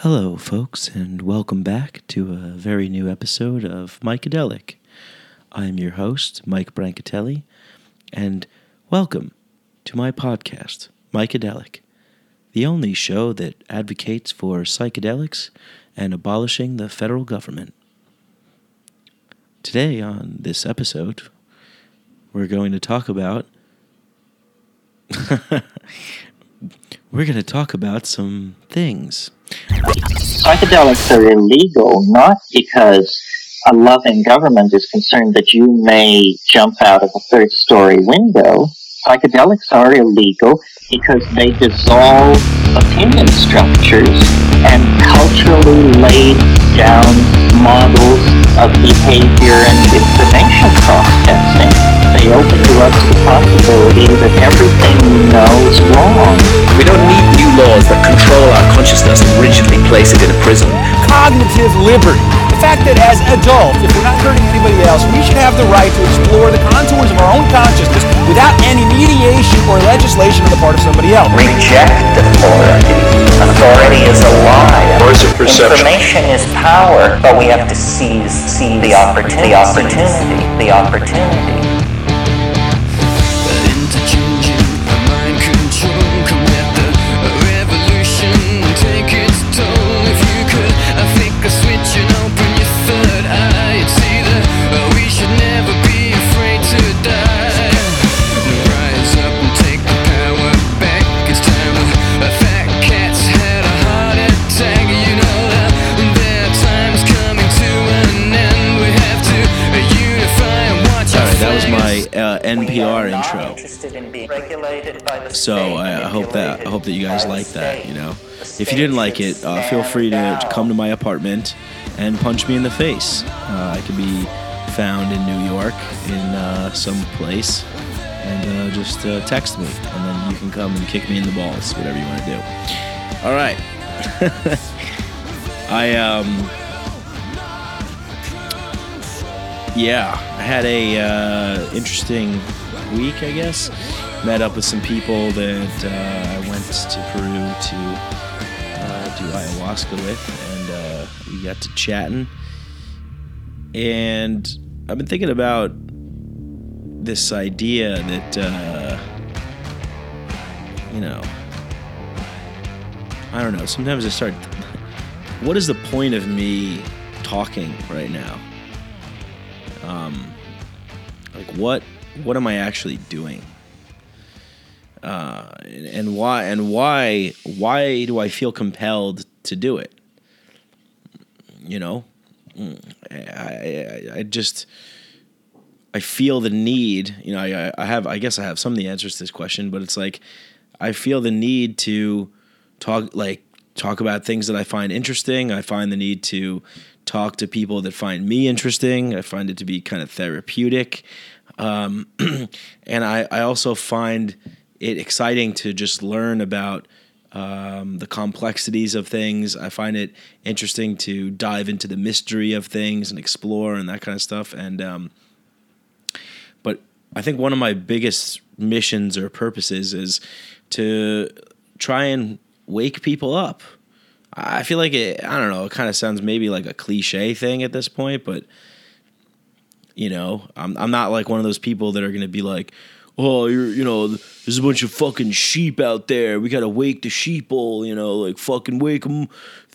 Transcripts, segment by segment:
Hello, folks, and welcome back to a very new episode of Micadelic. I am your host, Mike Brancatelli, and welcome to my podcast, Micadelic, the only show that advocates for psychedelics and abolishing the federal government. Today, on this episode, we're going to talk about. we're going to talk about some things. Psychedelics are illegal not because a loving government is concerned that you may jump out of a third story window. Psychedelics are illegal because they dissolve opinion structures and culturally laid down models of behavior and information processing. They open to us to the possibility that everything we know is wrong. We don't need new laws that control our consciousness and rigidly place it in a prison. Cognitive liberty. The fact that as adults, if we're not hurting anybody else, we should have the right to explore the contours of our own consciousness without any mediation or legislation on the part of somebody else. Reject authority. Authority is a lie. Where's the perception? Information is power, but we have to seize, seize the opportunity. The opportunity. The opportunity. So I, I hope that I hope that you guys like that. You know, if you didn't like it, uh, feel free to, come to my apartment and punch me in the face. Uh, I could be found in New York in uh, some place, and uh, just uh, text me, and then you can come and kick me in the balls, whatever you want to do. All right. I um. Yeah, I had a uh, interesting week, I guess. Met up with some people that uh, I went to Peru to uh, do ayahuasca with, and uh, we got to chatting. And I've been thinking about this idea that, uh, you know, I don't know. Sometimes I start. What is the point of me talking right now? Um, like what? What am I actually doing? Uh, and, and why? And why? Why do I feel compelled to do it? You know, Mm, I, I, I just I feel the need. You know, I, I have. I guess I have some of the answers to this question, but it's like I feel the need to talk like talk about things that I find interesting. I find the need to talk to people that find me interesting. I find it to be kind of therapeutic. Um, and I, I also find it exciting to just learn about um, the complexities of things. I find it interesting to dive into the mystery of things and explore and that kind of stuff. And um, but I think one of my biggest missions or purposes is to try and wake people up. I feel like it, I don't know, it kind of sounds maybe like a cliche thing at this point, but you know, I'm, I'm not like one of those people that are going to be like, oh, you're, you know, there's a bunch of fucking sheep out there. We got to wake the sheeple, you know, like fucking wake them.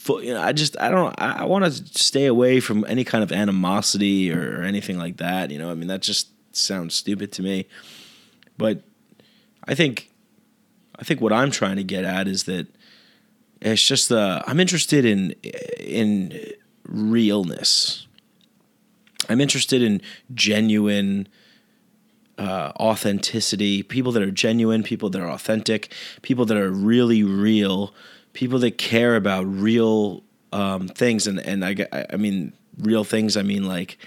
You know, I just, I don't, I, want to stay away from any kind of animosity or anything like that. You know, I mean, that just sounds stupid to me. But I think, I think what I'm trying to get at is that it's just uh, I'm interested in in realness. I'm interested in genuine uh, authenticity, people that are genuine, people that are authentic, people that are really real, people that care about real um, things, and and I I- mean real things. I mean like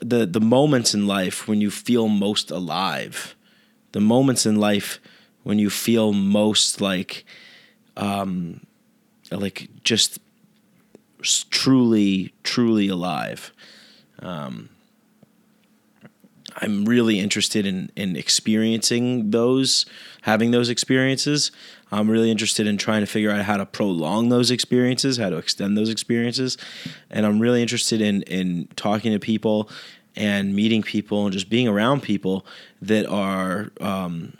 the the moments in life when you feel most alive, the moments in life when you feel most like um, like just truly truly alive um, I'm really interested in in experiencing those, having those experiences. I'm really interested in trying to figure out how to prolong those experiences, how to extend those experiences, and I'm really interested in in talking to people and meeting people and just being around people that are um,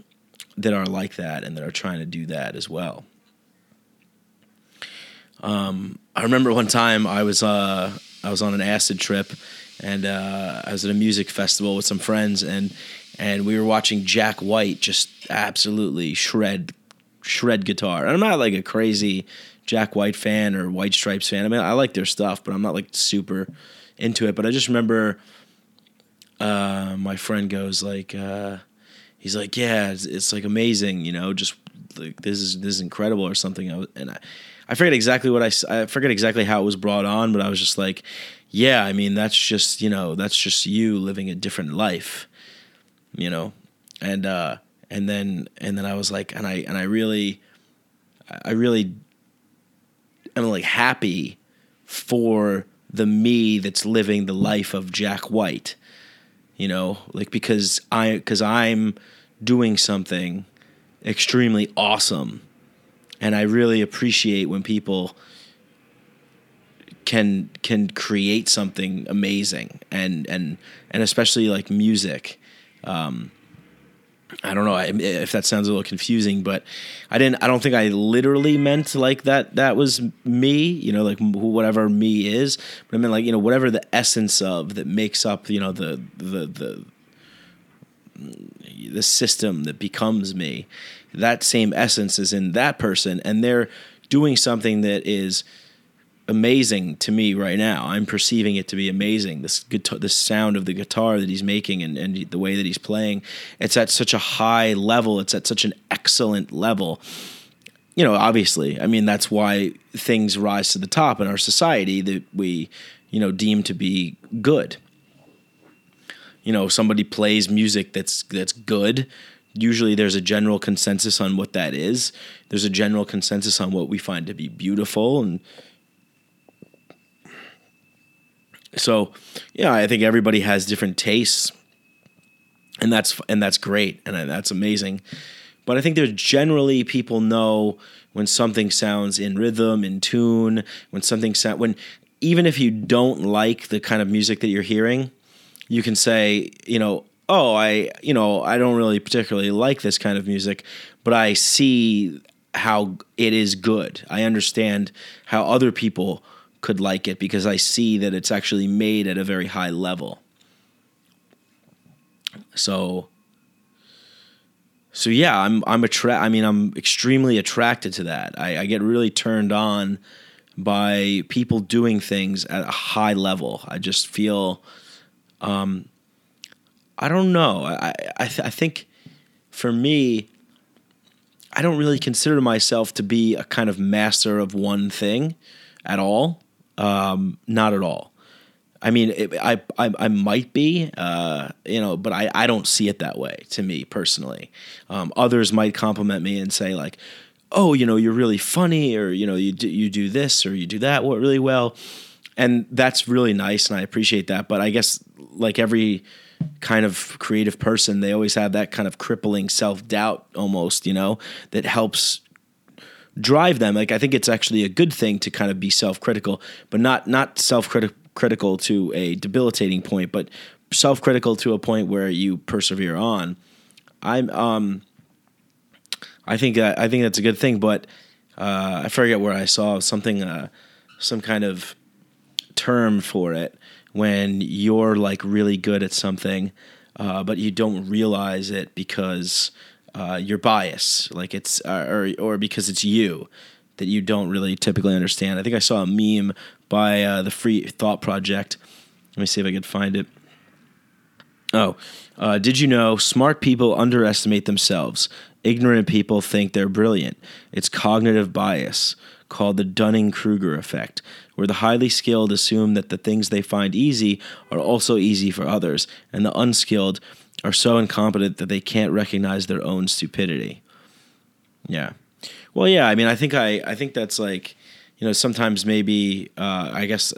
that are like that and that are trying to do that as well. Um, I remember one time I was uh, I was on an acid trip and uh, I was at a music festival with some friends and and we were watching Jack White just absolutely shred shred guitar. And I'm not like a crazy Jack White fan or White Stripes fan. I mean, I like their stuff, but I'm not like super into it. But I just remember uh, my friend goes like, uh, he's like, yeah, it's, it's like amazing, you know, just like this is this is incredible or something. And I, I forget exactly what I I forget exactly how it was brought on, but I was just like, yeah, I mean, that's just you know, that's just you living a different life, you know, and uh, and then and then I was like, and I and I really, I really am like happy for the me that's living the life of Jack White you know? Like because i because i'm doing something extremely awesome. And i really appreciate when people can can create something amazing and and and especially like music um I don't know if that sounds a little confusing, but I didn't. I don't think I literally meant like that. That was me, you know, like whatever me is. But I mean, like you know, whatever the essence of that makes up, you know, the the the the system that becomes me. That same essence is in that person, and they're doing something that is amazing to me right now. I'm perceiving it to be amazing. This guitar, the sound of the guitar that he's making, and, and the way that he's playing, it's at such a high level. It's at such an excellent level. You know, obviously, I mean that's why things rise to the top in our society that we, you know, deem to be good. You know, somebody plays music that's that's good. Usually, there's a general consensus on what that is. There's a general consensus on what we find to be beautiful and so yeah i think everybody has different tastes and that's and that's great and that's amazing. But i think there's generally people know when something sounds in rhythm in tune when something sound when even if you don't like the kind of music that you're hearing you can say you know oh i you know i don't really particularly like this kind of music but i see how it is good. I understand how other people could like it because I see that it's actually made at a very high level. So so yeah, I'm I'm attra- I mean I'm extremely attracted to that. I, I get really turned on by people doing things at a high level. I just feel um I don't know. I I, th- I think for me I don't really consider myself to be a kind of master of one thing at all. Um, not at all. I mean, it, I, I I might be, uh, you know, but I, I don't see it that way to me personally. Um, others might compliment me and say like, "Oh, you know, you're really funny," or you know, you do, you do this or you do that really well, and that's really nice, and I appreciate that. But I guess like every kind of creative person, they always have that kind of crippling self doubt, almost, you know, that helps drive them. Like I think it's actually a good thing to kind of be self-critical, but not not self-critical to a debilitating point, but self-critical to a point where you persevere on. I'm um I think I think that's a good thing, but uh, I forget where I saw something uh, some kind of term for it when you're like really good at something, uh, but you don't realize it because uh, your bias, like it's uh, or or because it's you that you don't really typically understand. I think I saw a meme by uh, the Free Thought Project. Let me see if I could find it. Oh, uh, did you know smart people underestimate themselves? Ignorant people think they're brilliant. It's cognitive bias called the Dunning Kruger effect, where the highly skilled assume that the things they find easy are also easy for others, and the unskilled are so incompetent that they can't recognize their own stupidity. Yeah. Well, yeah. I mean, I think I, I think that's like, you know, sometimes maybe uh, I guess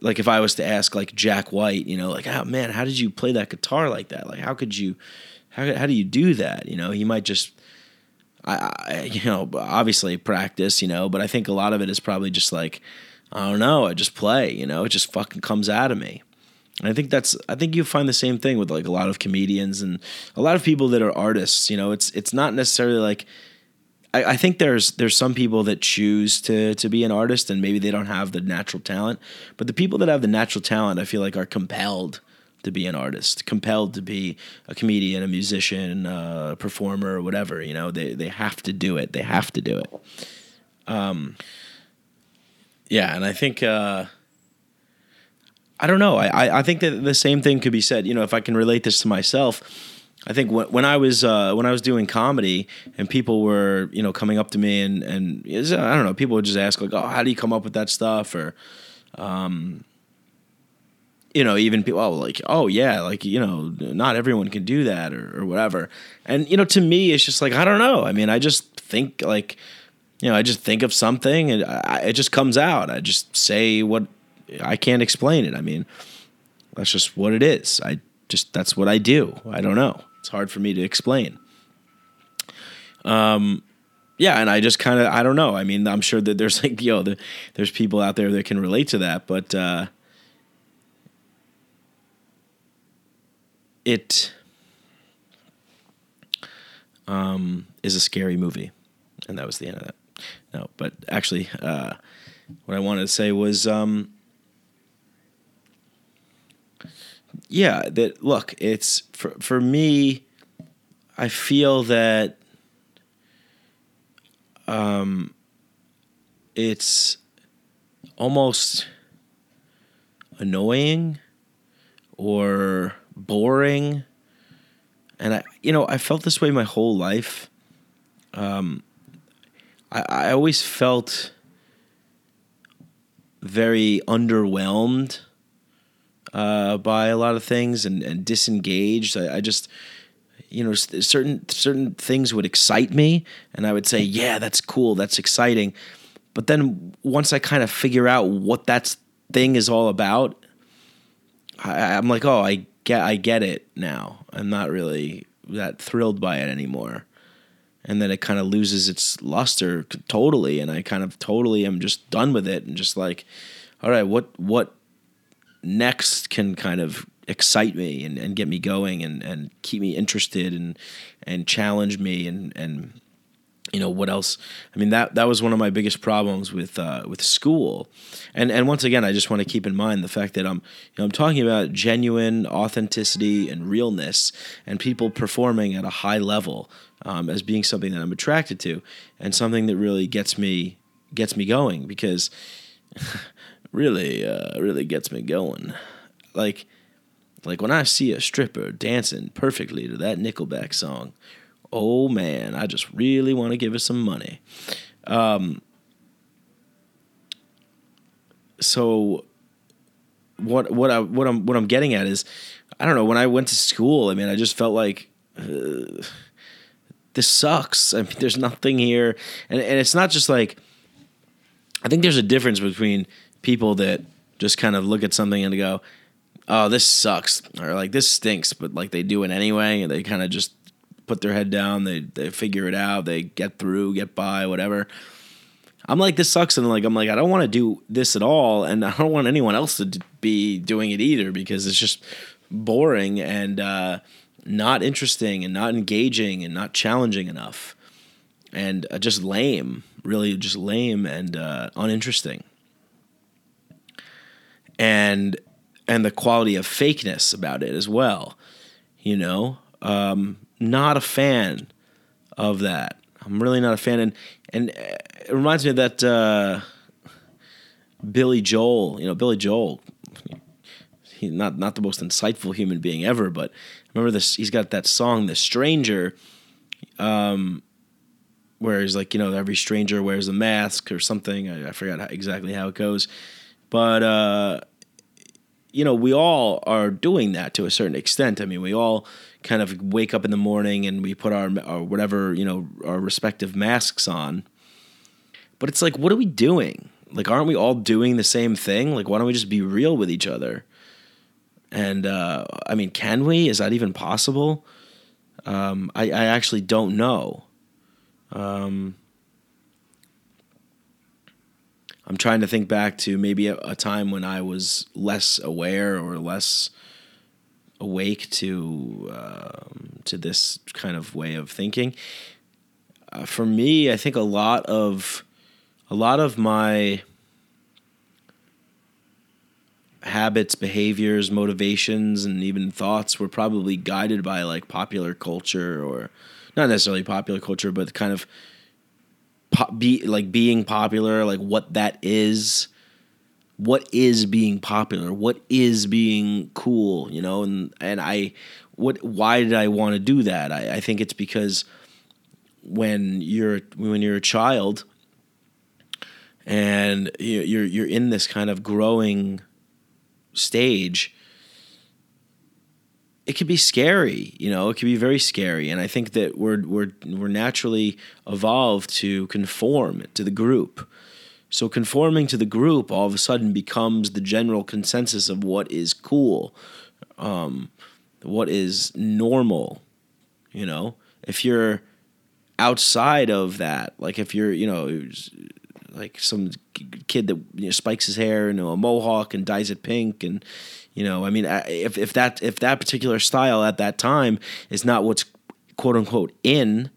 like if I was to ask like Jack White, you know, like, oh man, how did you play that guitar like that? Like, how could you, how how do you do that? You know, he might just, I, I you know, obviously practice, you know, but I think a lot of it is probably just like, I don't know, I just play, you know, it just fucking comes out of me. And I think that's I think you find the same thing with like a lot of comedians and a lot of people that are artists. You know, it's it's not necessarily like I, I think there's there's some people that choose to to be an artist and maybe they don't have the natural talent. But the people that have the natural talent I feel like are compelled to be an artist, compelled to be a comedian, a musician, a performer, or whatever. You know, they they have to do it. They have to do it. Um, yeah, and I think uh, I don't know. I, I think that the same thing could be said. You know, if I can relate this to myself, I think when, when I was uh, when I was doing comedy and people were you know coming up to me and and is- I don't know people would just ask like oh how do you come up with that stuff or um you know even people oh like oh yeah like you know not everyone can do that or, or whatever and you know to me it's just like I don't know I mean I just think like you know I just think of something and I, it just comes out I just say what I can't explain it I mean that's just what it is. I just that's what I do. I don't know. It's hard for me to explain. Um, yeah, and I just kind of I don't know. I mean, I'm sure that there's like yo, the, there's people out there that can relate to that, but uh, it um, is a scary movie, and that was the end of that. No, but actually, uh, what I wanted to say was. Um, yeah that look it's for for me i feel that um it's almost annoying or boring. And i you know i felt this way my whole life. Um i i always felt very underwhelmed uh, by a lot of things and, and disengaged. I, I just, you know, certain certain things would excite me, and I would say, "Yeah, that's cool, that's exciting." But then once I kind of figure out what that thing is all about, I, I'm like, "Oh, I get, I get it now." I'm not really that thrilled by it anymore, and then it kind of loses its luster totally, and I kind of totally am just done with it, and just like, all right, what what next can kind of excite me and, and get me going and, and keep me interested and and challenge me and and you know what else? I mean that that was one of my biggest problems with uh, with school. And and once again i just want to keep in mind the fact that i'm you know i'm talking about genuine authenticity and realness and people performing at a high level um, as being something that i'm attracted to and something that really gets me gets me going because really uh, really gets me going. Like like when i see a stripper dancing perfectly to that nickelback song oh man i just really want to give her some money. Um so what what i what i'm what i'm getting at is i don't know when i went to school i mean i just felt like uh, this sucks. I mean there's nothing here. And and it's not just like I think there's a difference between people that just kind of look at something and go, "Oh, this sucks," or like "This stinks," but like they do it anyway, and they kind of just put their head down, they they figure it out, they get through, get by, whatever. I'm like, this sucks, and like I'm like, I don't want to do this at all, and I don't want anyone else to be doing it either because it's just boring and uh, not interesting and not engaging and not challenging enough and uh, just lame, really just lame and uh, uninteresting. And and the quality of fakeness about it as well, you know. Um, not a fan of that. I'm really not a fan, and and uh, it reminds me of that uh, Billy Joel. You know, Billy Joel. He's not not the most insightful human being ever, but remember this. He's got that song, "The Stranger." Um, where he's like, you know, every stranger wears a mask or something. I, I forgot how, exactly how it goes, but uh, you know, we all are doing that to a certain extent. I mean, we all kind of wake up in the morning and we put our, our whatever you know our respective masks on. But it's like, what are we doing? Like, aren't we all doing the same thing? Like, why don't we just be real with each other? And uh, I mean, can we? Is that even possible? Um, I, I actually don't know. Um, I'm trying to think back to maybe a, a time when I was less aware or less awake to um, to this kind of way of thinking. Uh, for me, I think a lot of a lot of my habits, behaviors, motivations, and even thoughts were probably guided by like popular culture or not necessarily popular culture, but kind of po- be like being popular, like what that is. What is being popular? What is being cool? You know, and and I, what? Why did I want to do that? I, I think it's because when you're when you're a child and you- you're you're in this kind of growing stage it could be scary you know it could be very scary. And i think that we're we're we're naturally evolved to conform to the group. So conforming to the group all of a sudden becomes the general consensus of what is cool um, what is normal you know? If you're outside of that like if you're you know like some kid that you know, spikes his hair into a mohawk and dyes it pink and you know i mean if, if that if that particular style at that time is not what's quote unquote in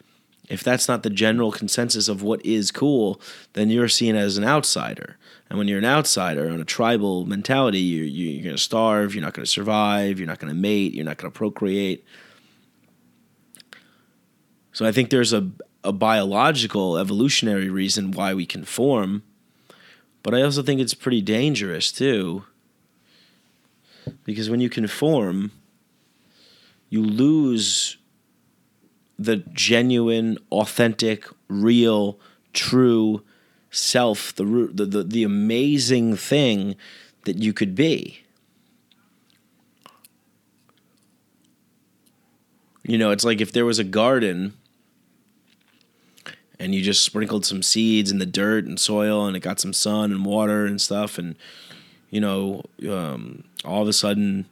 if that's not the general consensus of what is cool then you're seen as an outsider and when you're an outsider on a tribal mentality you, you, you're going to starve you're not going to survive you're not going to mate you're not going to procreate so I think there's a a biological evolutionary reason why we conform, but I also think it's pretty dangerous too. Because when you conform, you lose the genuine, authentic, real, true self, the the the, the amazing thing that you could be. You know, it's like if there was a garden and you just sprinkled some seeds in the dirt and soil and it got some sun and water and stuff and you know um, all of a sudden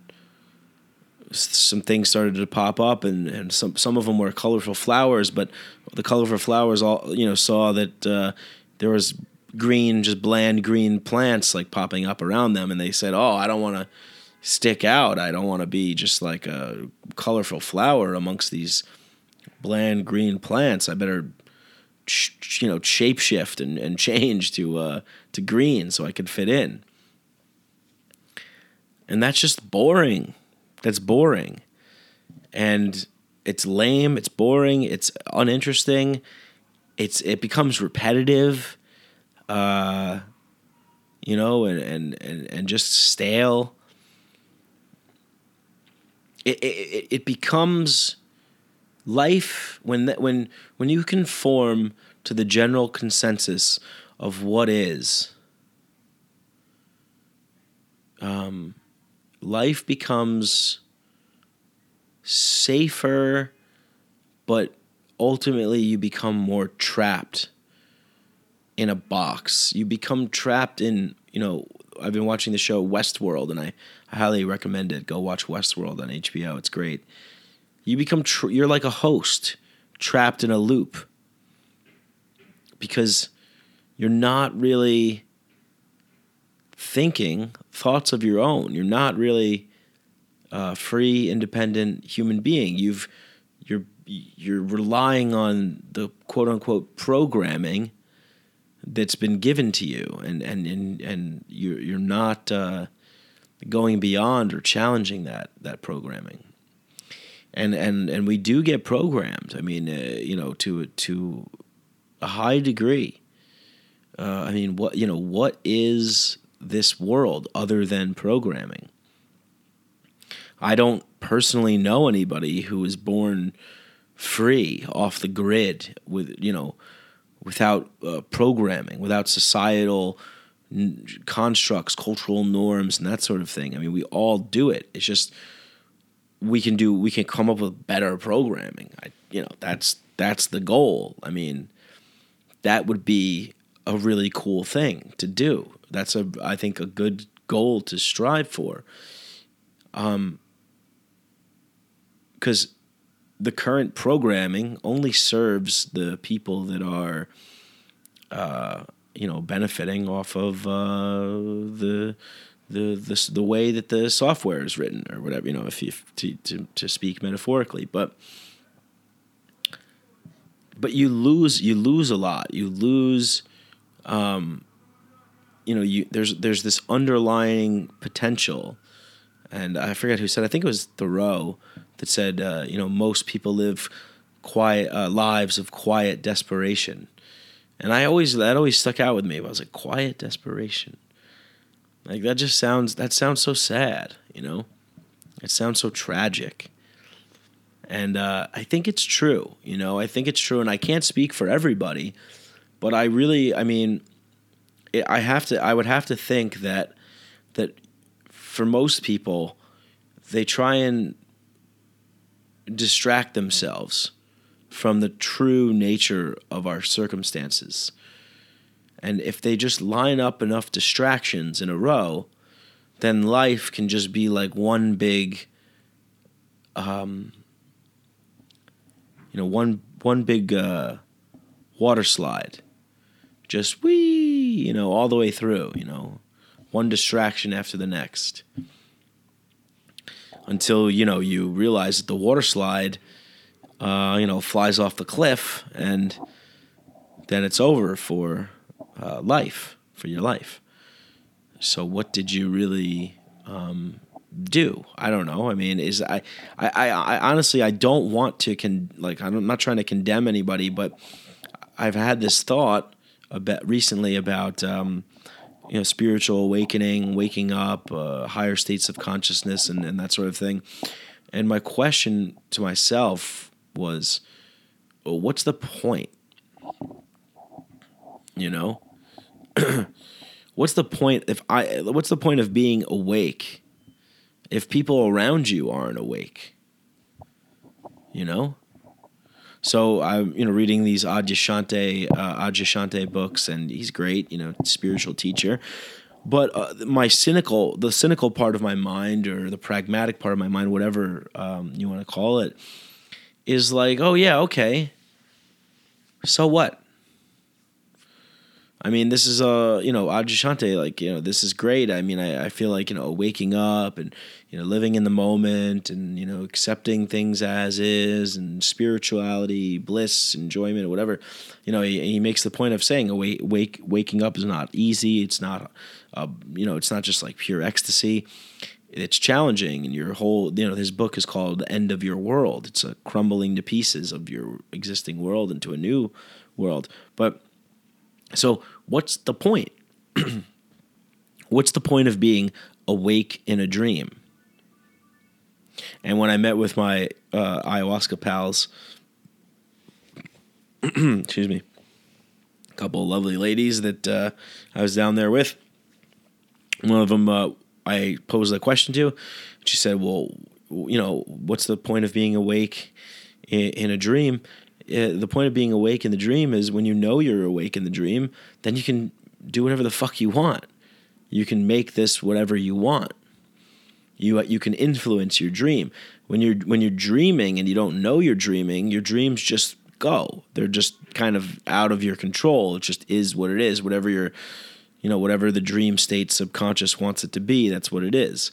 some things started to pop up and, and some some of them were colorful flowers but the colorful flowers all you know saw that uh, there was green just bland green plants like popping up around them and they said oh I don't want to stick out I don't want to be just like a colorful flower amongst these bland green plants I better sh- you know shapeshift and, and change to uh, to green so I could fit in. And that's just boring. That's boring. And it's lame, it's boring, it's uninteresting. It's it becomes repetitive. Uh you know, and and and, and just stale. It, it, it becomes life when that when when you conform to the general consensus of what is um, life becomes safer but ultimately you become more trapped in a box. You become trapped in you know i've been watching the show westworld and i, I highly recommend it. Go watch westworld on hbo it's great. You become you're like a host trapped in a loop because you're not really thinking thoughts of your own you're not really a free independent human being you've you're you're relying on the quote unquote programming that's been given to you and and and, and you're you're not uh, going beyond or challenging that that programming and and and we do get programmed. I mean, uh, you know, to to a high degree. Uh, I mean, what you know, what is this world other than programming? I don't personally know anybody who was born free off the grid with you know without uh, programming, without societal n- constructs, cultural norms, and that sort of thing. I mean, we all do it. It's just we can do we can come up with better programming. I you know that's that's the goal. I mean, that would be a really cool thing to do. That's a I think a good goal to strive for. Um cuz the current programming only serves the people that are uh you know benefiting off of uh the the the the way that the software is written or whatever you know if you to to to speak metaphorically but but you lose you lose a lot you lose um you know you there's there's this underlying potential and i forget who said i think it was thoreau that said uh, you know most people live quiet uh, lives of quiet desperation. And i always that always stuck out with me. I was like quiet desperation. Like that just sounds that sounds so sad you know? It sounds so tragic. And uh, I think it's true. You know, I think it's true, and I can't speak for everybody, but I really, I mean, it, I have to. I would have to think that that for most people, they try and distract themselves from the true nature of our circumstances. And if they just line up enough distractions in a row, then life can just be like one big um, you know one one big uh, water slide, just we, you know, all the way through. You know, one distraction after the next, until you know you realize that the water slide, uh, you know, flies off the cliff, and then it's over for uh, life, for your life. So, what did you really um, do. I don't know. I mean, is I, I, I, I honestly I don't want to con like I'm not trying to condemn anybody, but I've had this thought a bit recently about um, you know spiritual awakening, waking up, uh, higher states of consciousness, and, and that sort of thing. And my question to myself was, well, what's the point? You know, what's the point if I? What's the point of being awake? if people around you aren't awake. You know? So I'm, you know, reading these Adyashanti, uh, Adyashanti books, and he's great, you know, spiritual teacher. But uh, my cynical, the cynical part of my mind, or the pragmatic part of my mind, whatever um, you want to call it, is like, oh yeah, okay. So what? I mean, this is a you know Adyashanti like you know this is great. I mean, I, I feel like you know waking up and you know living in the moment and you know accepting things as is and spirituality, bliss, enjoyment, whatever. You know, he, he makes the point of saying awake, wake waking up is not easy. It's not, uh, you know, it's not just like pure ecstasy. It's challenging, and your whole you know his book is called "The End of Your World." It's a crumbling to pieces of your existing world into a new world, but so, what's the point? what's the point of being awake in a dream? And when I met with my uh, ayahuasca pals, excuse me, a couple lovely ladies that uh, I was down there with, one of them uh, I posed a question to. She said, "Well, you know, what's the point of being awake in, in a dream?" Uh, the point of being awake in the dream is when you know you're awake in the dream, then you can do whatever the fuck you want. You can make this whatever you want. You you can influence your dream. When you're when you're dreaming and you don't know you're dreaming, your dreams just go. They're just kind of out of your control. It just is what it is. Whatever your you know, whatever the dream state subconscious wants it to be, that's what it is.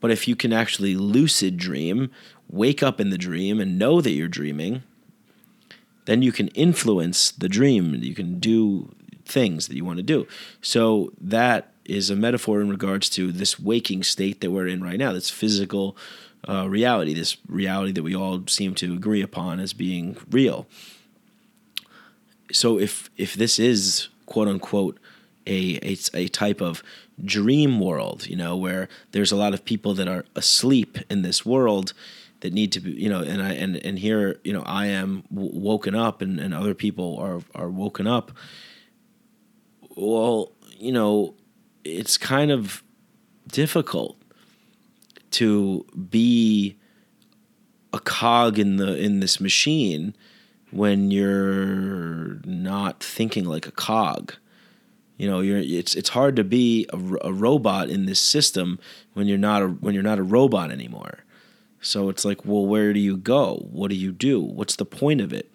But if you can actually lucid dream, wake up in the dream and know that you're dreaming, then you can influence the dream. You can do things that you want to do. So that is a metaphor in regards to this waking state that we're in right now, this physical uh, reality, this reality that we all seem to agree upon as being real. So if if this is quote unquote a, a, a type of dream world, you know, where there's a lot of people that are asleep in this world, that need to be you know and i and and here you know i am w- woken up and, and other people are are woken up well you know it's kind of difficult to be a cog in the in this machine when you're not thinking like a cog You know, you're it's it's hard to be a, a robot in this system when you're not a when you're not a robot anymore. So it's like, well, where do you go? What do you do? What's the point of it?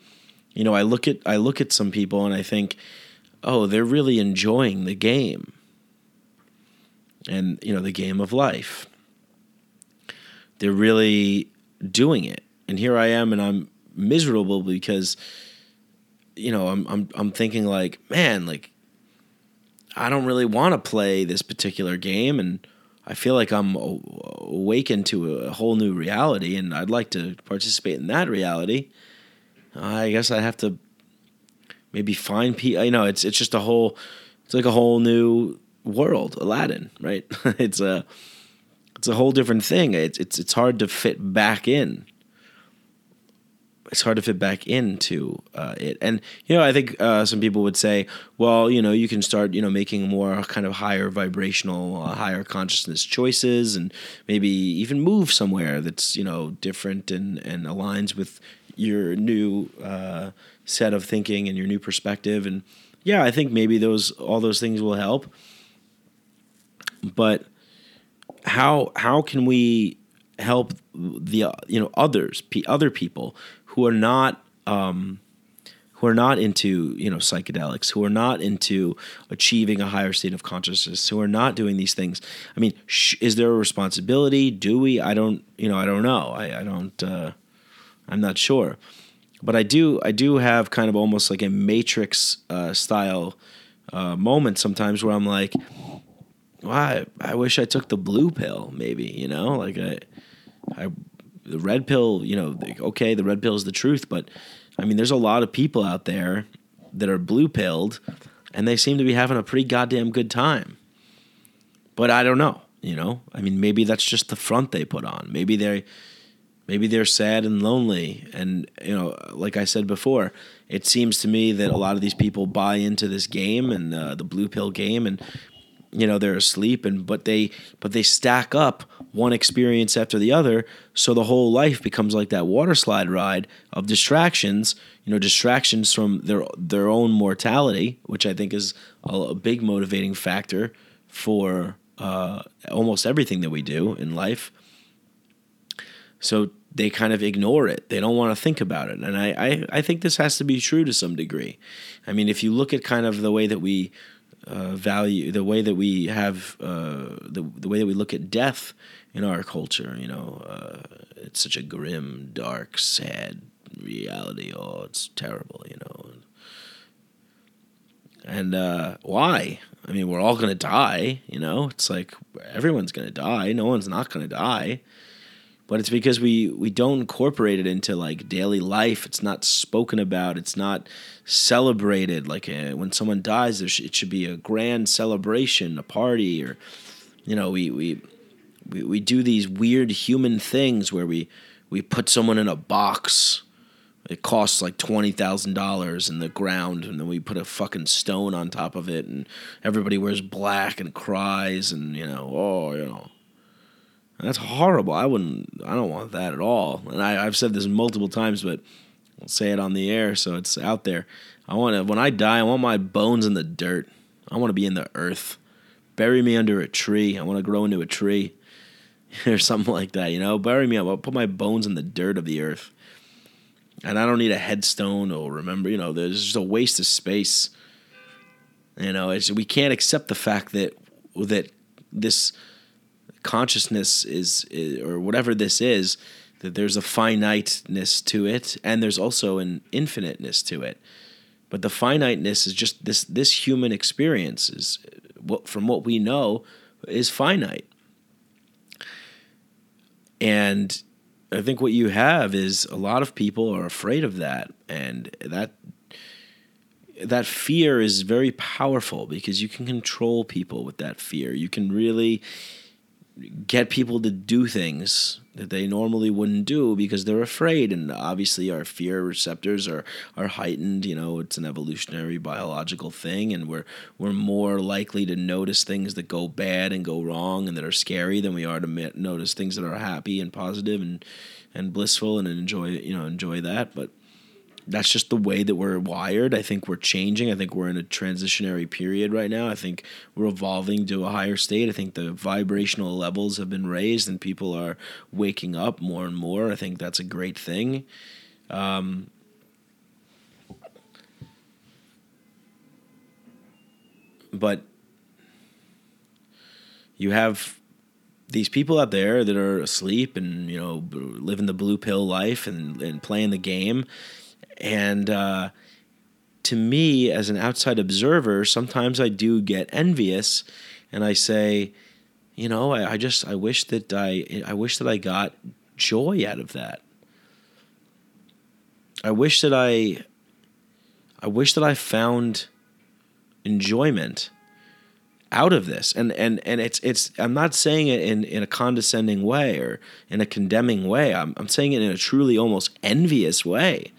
You know, I look at I look at some people and I think, oh, they're really enjoying the game. And you know, the game of life. They're really doing it. And here I am and I'm miserable because you know, I'm I'm I'm thinking like, man, like I don't really want to play this particular game and I feel like I'm awakened to a whole new reality and I'd like to participate in that reality. I guess I have to maybe find people. You know, it's it's just a whole. It's like a whole new world, Aladdin, right? it's a it's a whole different thing. It's it's it's hard to fit back in. It's hard to fit back into uh, it, and you know, I think uh, some people would say, well, you know, you can start, you know, making more kind of higher vibrational, uh, higher consciousness choices, and maybe even move somewhere that's you know different and and aligns with your new uh, set of thinking and your new perspective. And yeah, I think maybe those all those things will help. But how how can we help the you know others other people who are not um, who are not into you know psychedelics who are not into achieving a higher state of consciousness who are not doing these things. I mean sh- is there a responsibility? Do we? I don't you know i don't know. I, I don't uh, i'm not sure. But i do i do have kind of almost like a matrix uh, style uh, moment sometimes where i'm like well, I, I wish I took the blue pill, maybe, you know, like I, I, the red pill, you know, okay, the red pill is the truth, but I mean, there's a lot of people out there that are blue pilled and they seem to be having a pretty goddamn good time. But I don't know, you know, I mean, maybe that's just the front they put on. Maybe they, maybe they're sad and lonely. And, you know, like I said before, it seems to me that a lot of these people buy into this game and uh, the blue pill game and you know they're asleep and but they but they stack up one experience after the other so the whole life becomes like that water slide ride of distractions you know distractions from their their own mortality which i think is a, a big motivating factor for uh, almost everything that we do in life so they kind of ignore it. They don't want to think about it. And I, I, I think this has to be true to some degree. I mean, if you look at kind of the way that we uh, value, the way that we have, uh, the, the way that we look at death in our culture, you know, uh, it's such a grim, dark, sad reality. Oh, it's terrible, you know. And uh, why? I mean, we're all going to die, you know? It's like everyone's going to die. No one's not going to die but it's because we we don't incorporate it into like daily life. It's not spoken about. It's not celebrated. Like uh, when someone dies, there sh- it should be a grand celebration, a party, or you know, we we we, we do these weird human things where we we put someone in a box. It costs like twenty thousand dollars in the ground, and then we put a fucking stone on top of it, and everybody wears black and cries, and you know, oh, you know. That's horrible. I wouldn't. I don't want that at all. And I, I've said this multiple times, but I'll say it on the air so it's out there. I want to. When I die, I want my bones in the dirt. I want to be in the earth. Bury me under a tree. I want to grow into a tree, or something like that. You know, bury me up. I'll put my bones in the dirt of the earth. And I don't need a headstone or remember. You know, there's just a waste of space. You know, we can't accept the fact that that this consciousness is, is or whatever this is that there's a finiteness to it and there's also an infiniteness to it but the finiteness is just this this human experience is what from what we know is finite and i think what you have is a lot of people are afraid of that. And that that fear is very powerful because you can control people with that fear. You can really get people to do things that they normally wouldn't do because they're afraid. And obviously our fear receptors are are heightened. You know it's an evolutionary biological thing and we're we're more likely to notice things that go bad and go wrong and that are scary than we are to notice things that are happy and positive and and blissful and enjoy you know enjoy that. But that's just the way that we're wired. I think we're changing. I think we're in a transitionary period right now. I think we're evolving to a higher state. I think the vibrational levels have been raised and people are waking up more and more. I think that's a great thing. Um, but you have these people out there that are asleep and you know living the blue pill life and, and playing the game and uh, to me as an outside observer sometimes i do get envious and i say you know i, I just i wish that i i wish that i got joy out of that. I wish that i i wish that i found enjoyment out of this. And and and it's it's i'm not saying it in in a condescending way or in a condemning way. I'm, I'm saying it in a truly almost envious way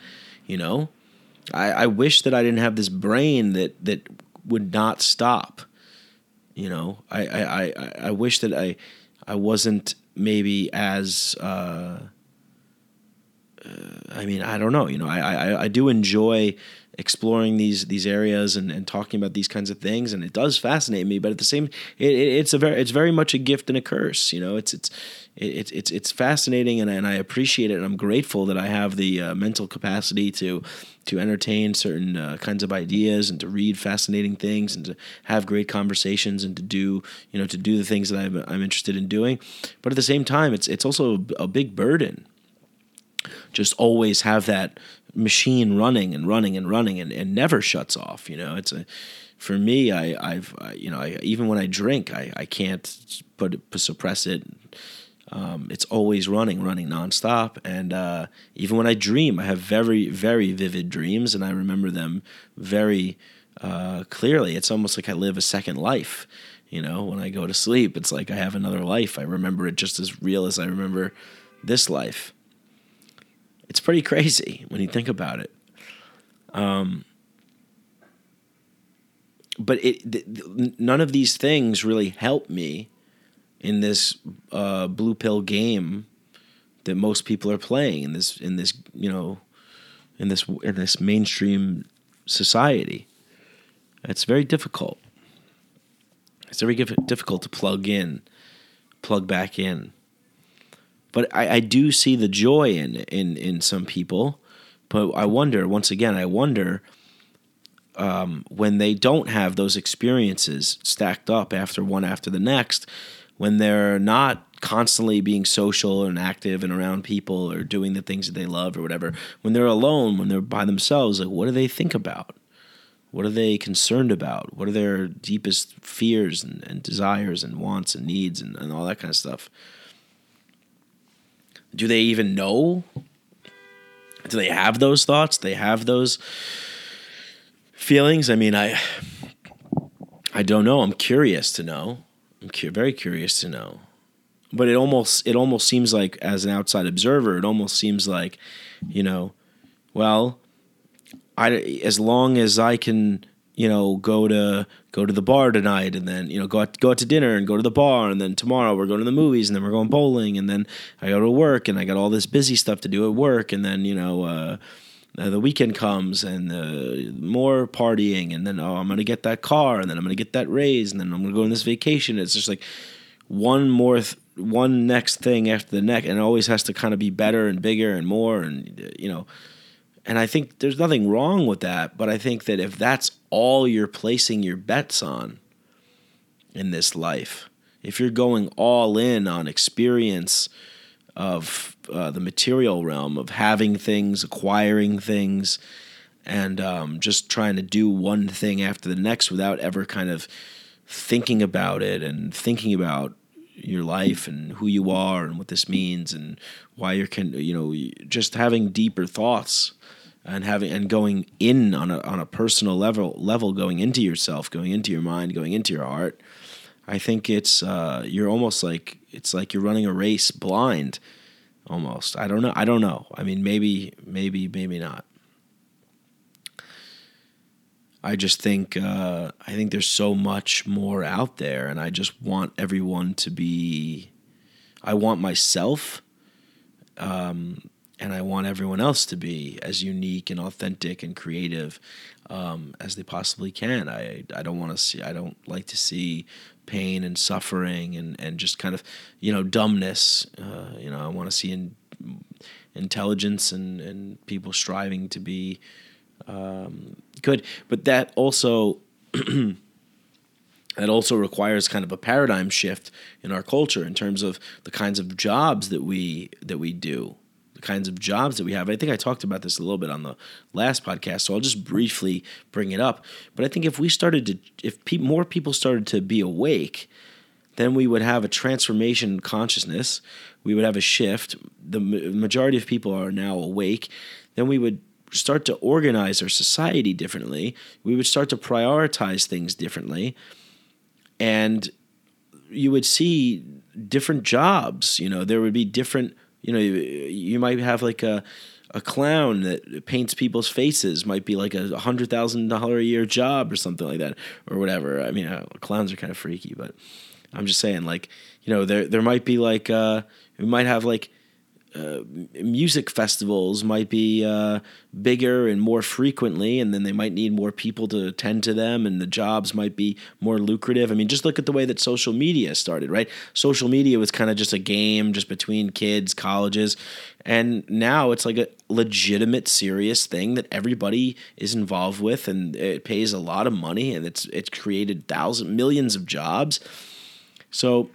you know i i wish that i didn't have this brain that that would not stop you know i i i, I wish that i i wasn't maybe as uh I mean, I don't know. You know, I, I, I do enjoy exploring these these areas and, and talking about these kinds of things, and it does fascinate me. But at the same, it, it, it's a very it's very much a gift and a curse. You know, it's it's it's it's it's fascinating, and, and I appreciate it, and I'm grateful that I have the uh, mental capacity to to entertain certain uh, kinds of ideas and to read fascinating things and to have great conversations and to do you know to do the things that I'm, I'm interested in doing. But at the same time, it's it's also a big burden just always have that machine running and running and running and, and never shuts off. You know, it's a for me. I I've I, you know I, even when I drink, I, I can't put suppress it. Um, it's always running, running nonstop. And uh, even when I dream, I have very very vivid dreams, and I remember them very uh, clearly. It's almost like I live a second life. You know, when I go to sleep, it's like I have another life. I remember it just as real as I remember this life it's pretty crazy when you think about it. Um, but it th- th- none of these things really help me in this uh, blue pill game that most people are playing in this in this you know in this in this mainstream society. It's very difficult. It's very difficult to plug in, plug back in but I, I do see the joy in in in some people. But I wonder once again. I wonder um, when they don't have those experiences stacked up after one after the next, when they're not constantly being social and active and around people or doing the things that they love or whatever, when they're alone, when they're by themselves, like what do they think about? What are they concerned about? What are their deepest fears and, and desires and wants and needs and, and all that kind of stuff? do they even know? Do they have those thoughts? They have those feelings? I mean, I I don't know. I'm curious to know. I'm cu- very curious to know. But it almost it almost seems like as an outside observer, it almost seems like, you know, well, I as long as I can you know, go to go to the bar tonight, and then you know, go out, go out to dinner and go to the bar, and then tomorrow we're going to the movies, and then we're going bowling, and then I go to work, and I got all this busy stuff to do at work, and then you know. Uh, uh, the weekend comes and uh, more partying, and then oh, I'm gonna get that car, and then I'm gonna get that raise, and then I'm gonna go on this vacation. It's just like one more, th- one next thing after the next, and it always has to kind of be better and bigger and more, and you know, and I think there's nothing wrong with that, but I think that if that's all you're placing your bets on in this life, if you're going all in on experience of uh, the material realm, of having things, acquiring things, and um, just trying to do one thing after the next without ever kind of thinking about it and thinking about your life and who you are and what this means and why you're can you know just having deeper thoughts and having and going in on a on a personal level level going into yourself going into your mind going into your heart i think it's uh, you're almost like it's like you're running a race blind almost i don't know i don't know i mean maybe maybe maybe not i just think uh, i think there's so much more out there and i just want everyone to be i want myself um, and I want everyone else to be as unique and authentic and creative um, as they possibly can. I I don't want to see. I don't like to see pain and suffering and and just kind of you know dumbness. Uh, you know, I want to see in, intelligence and and people striving to be um, good. But that also. that also requires kind of a paradigm shift in our culture in terms of the kinds of jobs that we that we do kinds of jobs that we have. I think I talked about this a little bit on the last podcast, so I'll just briefly bring it up. But I think if we started to, if pe- more people started to be awake, then we would have a transformation in consciousness. We would have a shift. The ma- majority of people are now awake. Then we would start to organize our society differently. We would start to prioritize things differently. And you would see different jobs. You know, there would be different you know, you, you might have like a a clown that paints people's faces might be like a hundred thousand dollar a year job or something like that or whatever. I mean, uh, clowns are kind of freaky, but I'm just saying, like, you know, there there might be like uh, we might have like uh, music festivals might be uh, bigger and more frequently, and then they might need more people to attend to them, and the jobs might be more lucrative. I mean, just look at the way that social media started, right? Social media was kind of just a game just between kids, colleges, and now it's like a legitimate, serious thing that everybody is involved with, and it pays a lot of money, and it's it's created thousands, millions of jobs. So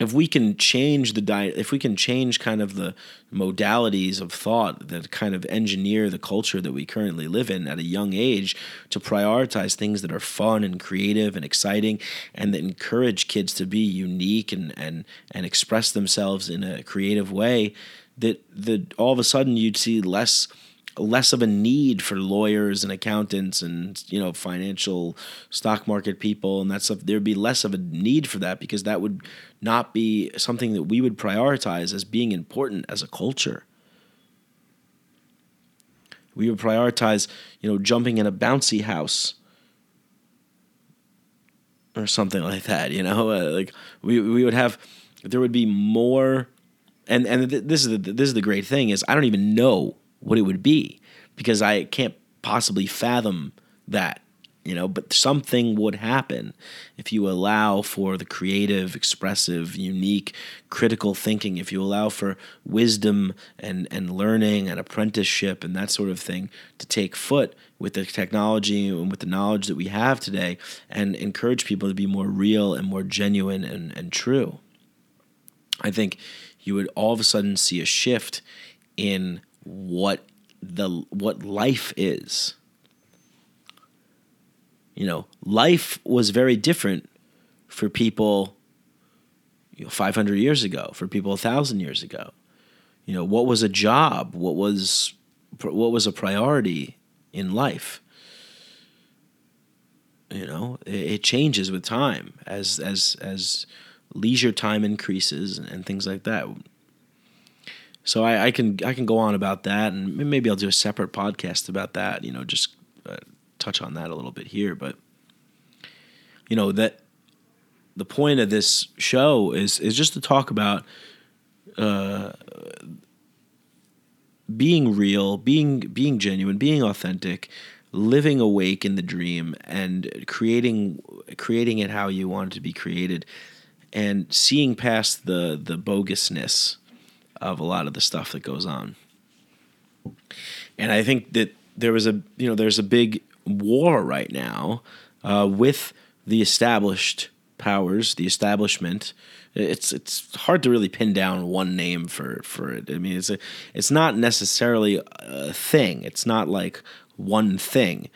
if we can change the diet, if we can change kind of the modalities of thought that kind of engineer the culture that we currently live in at a young age to prioritize things that are fun and creative and exciting and that encourage kids to be unique and and and express themselves in a creative way that that all of a sudden you'd see less less of a need for lawyers and accountants and you know financial stock market people and that stuff. There'd be less of a need for that because that would not be something that we would prioritize as being important as a culture. We would prioritize you know jumping in a bouncy house or something like that you know? Uh, like we we would have there would be more and and th- this is the this is the great thing is I don't even know what it would be because I can't possibly fathom that, you know, but something would happen if you allow for the creative, expressive, unique, critical thinking, if you allow for wisdom and, and learning and apprenticeship and that sort of thing to take foot with the technology and with the knowledge that we have today and encourage people to be more real and more genuine and, and true. I think you would all of a sudden see a shift in what the what life is. You know, life was very different for people you know, 500 years ago, for people 1000 years ago. You know, what was a job? What was what was a priority in life? You know, it, it changes with time as as as leisure time increases and, and things like that. So I, I, can I can go on about that, and maybe I'll do a separate podcast about that. You know, just uh, touch on that a little bit here, but you know that the point of this show is is just to talk about uh, being real, being being genuine, being authentic, living awake in the dream, and creating creating it how you want it to be created, and seeing past the the bogusness of a lot of the stuff that goes on. And I think that there was a you know there's a big war right now uh, with the established powers, the establishment. It's it's hard to really pin down one name for for it. I mean, it's a it's not necessarily a thing. It's not like one thing.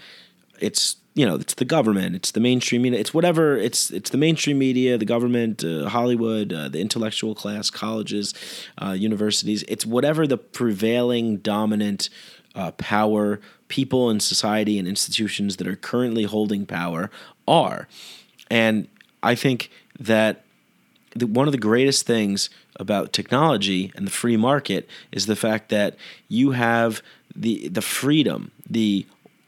It's you know, it's the government, it's the mainstream media, it's whatever. It's it's the mainstream media, the government, uh, Hollywood, uh, the intellectual class, colleges, uh, universities. It's whatever the prevailing dominant uh, power, people in society and institutions that are currently holding power are, and I think that the, one of the greatest things about technology and the free market is the fact that you have the the freedom, the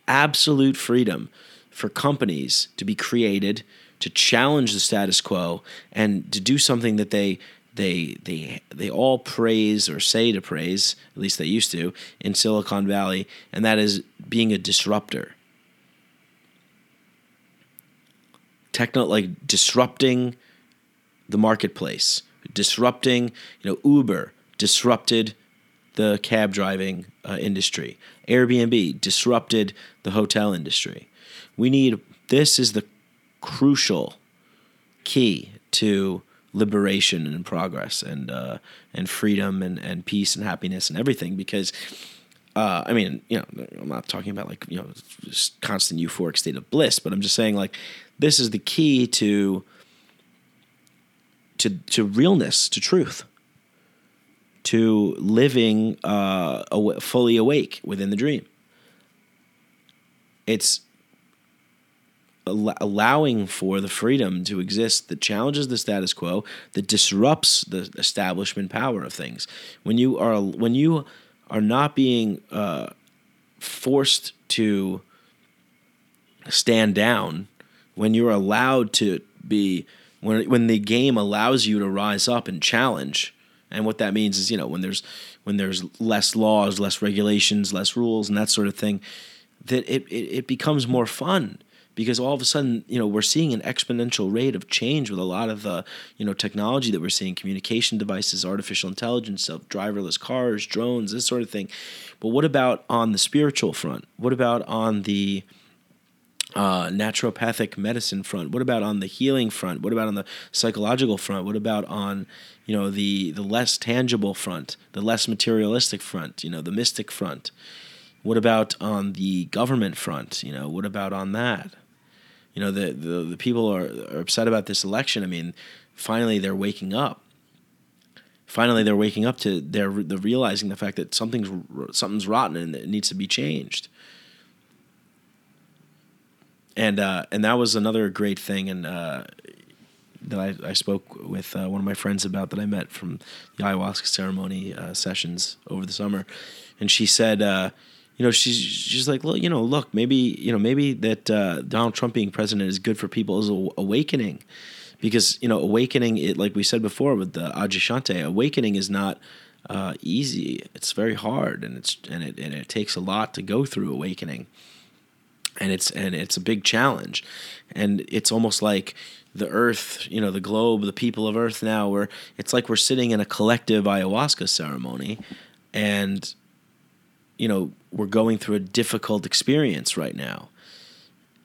absolute freedom for companies to be created to challenge the status quo and to do something that they they they they all praise or say to praise, at least they used to, in Silicon Valley, and that is being a disruptor. Techno like disrupting the marketplace, disrupting, you know, Uber disrupted the cab driving uh, industry. Airbnb disrupted the hotel industry. We need this is the crucial key to liberation and progress and uh, and freedom and, and peace and happiness and everything because uh, I mean you know I'm not talking about like you know constant euphoric state of bliss but I'm just saying like this is the key to to to realness to truth to living uh, fully awake within the dream it's al- allowing for the freedom to exist that challenges the status quo, that disrupts the establishment power of things. When you are when you are not being uh, forced to stand down, when you're allowed to be when when the game allows you to rise up and challenge. And what that means is, you know, when there's when there's less laws, less regulations, less rules, and that sort of thing, that it, it, it becomes more fun because all of a sudden you know we're seeing an exponential rate of change with a lot of the you know technology that we're seeing communication devices artificial intelligence self driverless cars drones this sort of thing. But what about on the spiritual front? What about on the uh, naturopathic medicine front? What about on the healing front? What about on the psychological front? What about on you know the the less tangible front, the less materialistic front? You know the mystic front. What about on the government front? You know what about on that? You know the the, the people are, are upset about this election. I mean, finally they're waking up. Finally, they're waking up to they're, they're realizing the fact that something's something's rotten and it needs to be changed and uh, and that was another great thing and uh, that I, I spoke with uh, one of my friends about that I met from the ayahuasca ceremony uh, sessions over the summer, and she said, uh, you know, she's she's like, well, you know, look, maybe you know, maybe that uh, Donald Trump being president is good for people people's awakening, because you know, awakening, it like we said before with the Adyashanti, awakening is not. Easy. It's very hard, and it's and it and it takes a lot to go through awakening and it's and it's a big challenge. And it's almost like the earth you know the globe the people of earth now where it's like we're sitting in a collective ayahuasca ceremony and you know we're going through a difficult experience right now.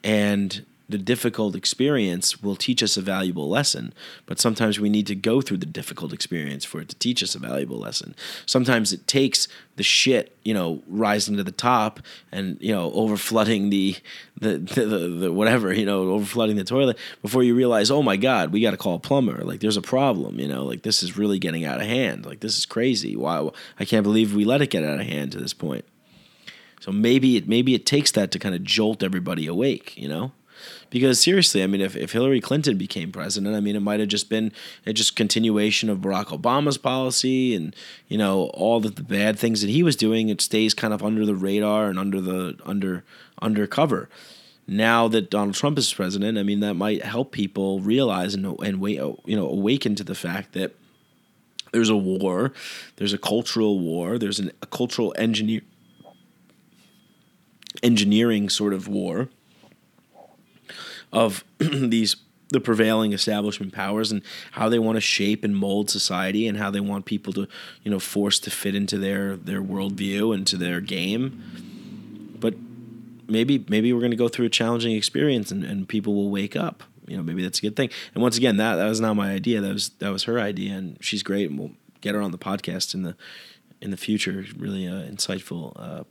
And the difficult experience will teach us a valuable lesson but sometimes we need to go through the difficult experience for it to teach us a valuable lesson. Sometimes it takes the shit you know rising to the top and you know over flooding the the, the, the, the whatever you know over flooding the toilet before you realize oh my god we got to call a plumber. Like there's a problem you know like this is really getting out of hand. Like this is crazy. Why i can't believe we let it get out of hand to this point. So maybe it maybe it takes that to kind of jolt everybody awake you know because seriously, I mean, if, if Hillary Clinton became president, I mean, it might have just been a just continuation of Barack Obama's policy and you know all the, the bad things that he was doing. It stays kind of under the radar and under the under undercover. Now that Donald Trump is president, I mean, that might help people realize and and wait, you know, awaken to the fact that there's a war, there's a cultural war, there's an, a cultural engineer engineering sort of war of these the prevailing establishment powers and how they want to shape and mold society and how they want people to you know force to fit into their their worldview and to their game. But maybe maybe we're going to go through a challenging experience and, and people will wake up. You know maybe that's a good thing. And once again that that was not my idea. That was that was her idea and she's great and we'll get her on the podcast in the in the future. Really uh, insightful uh,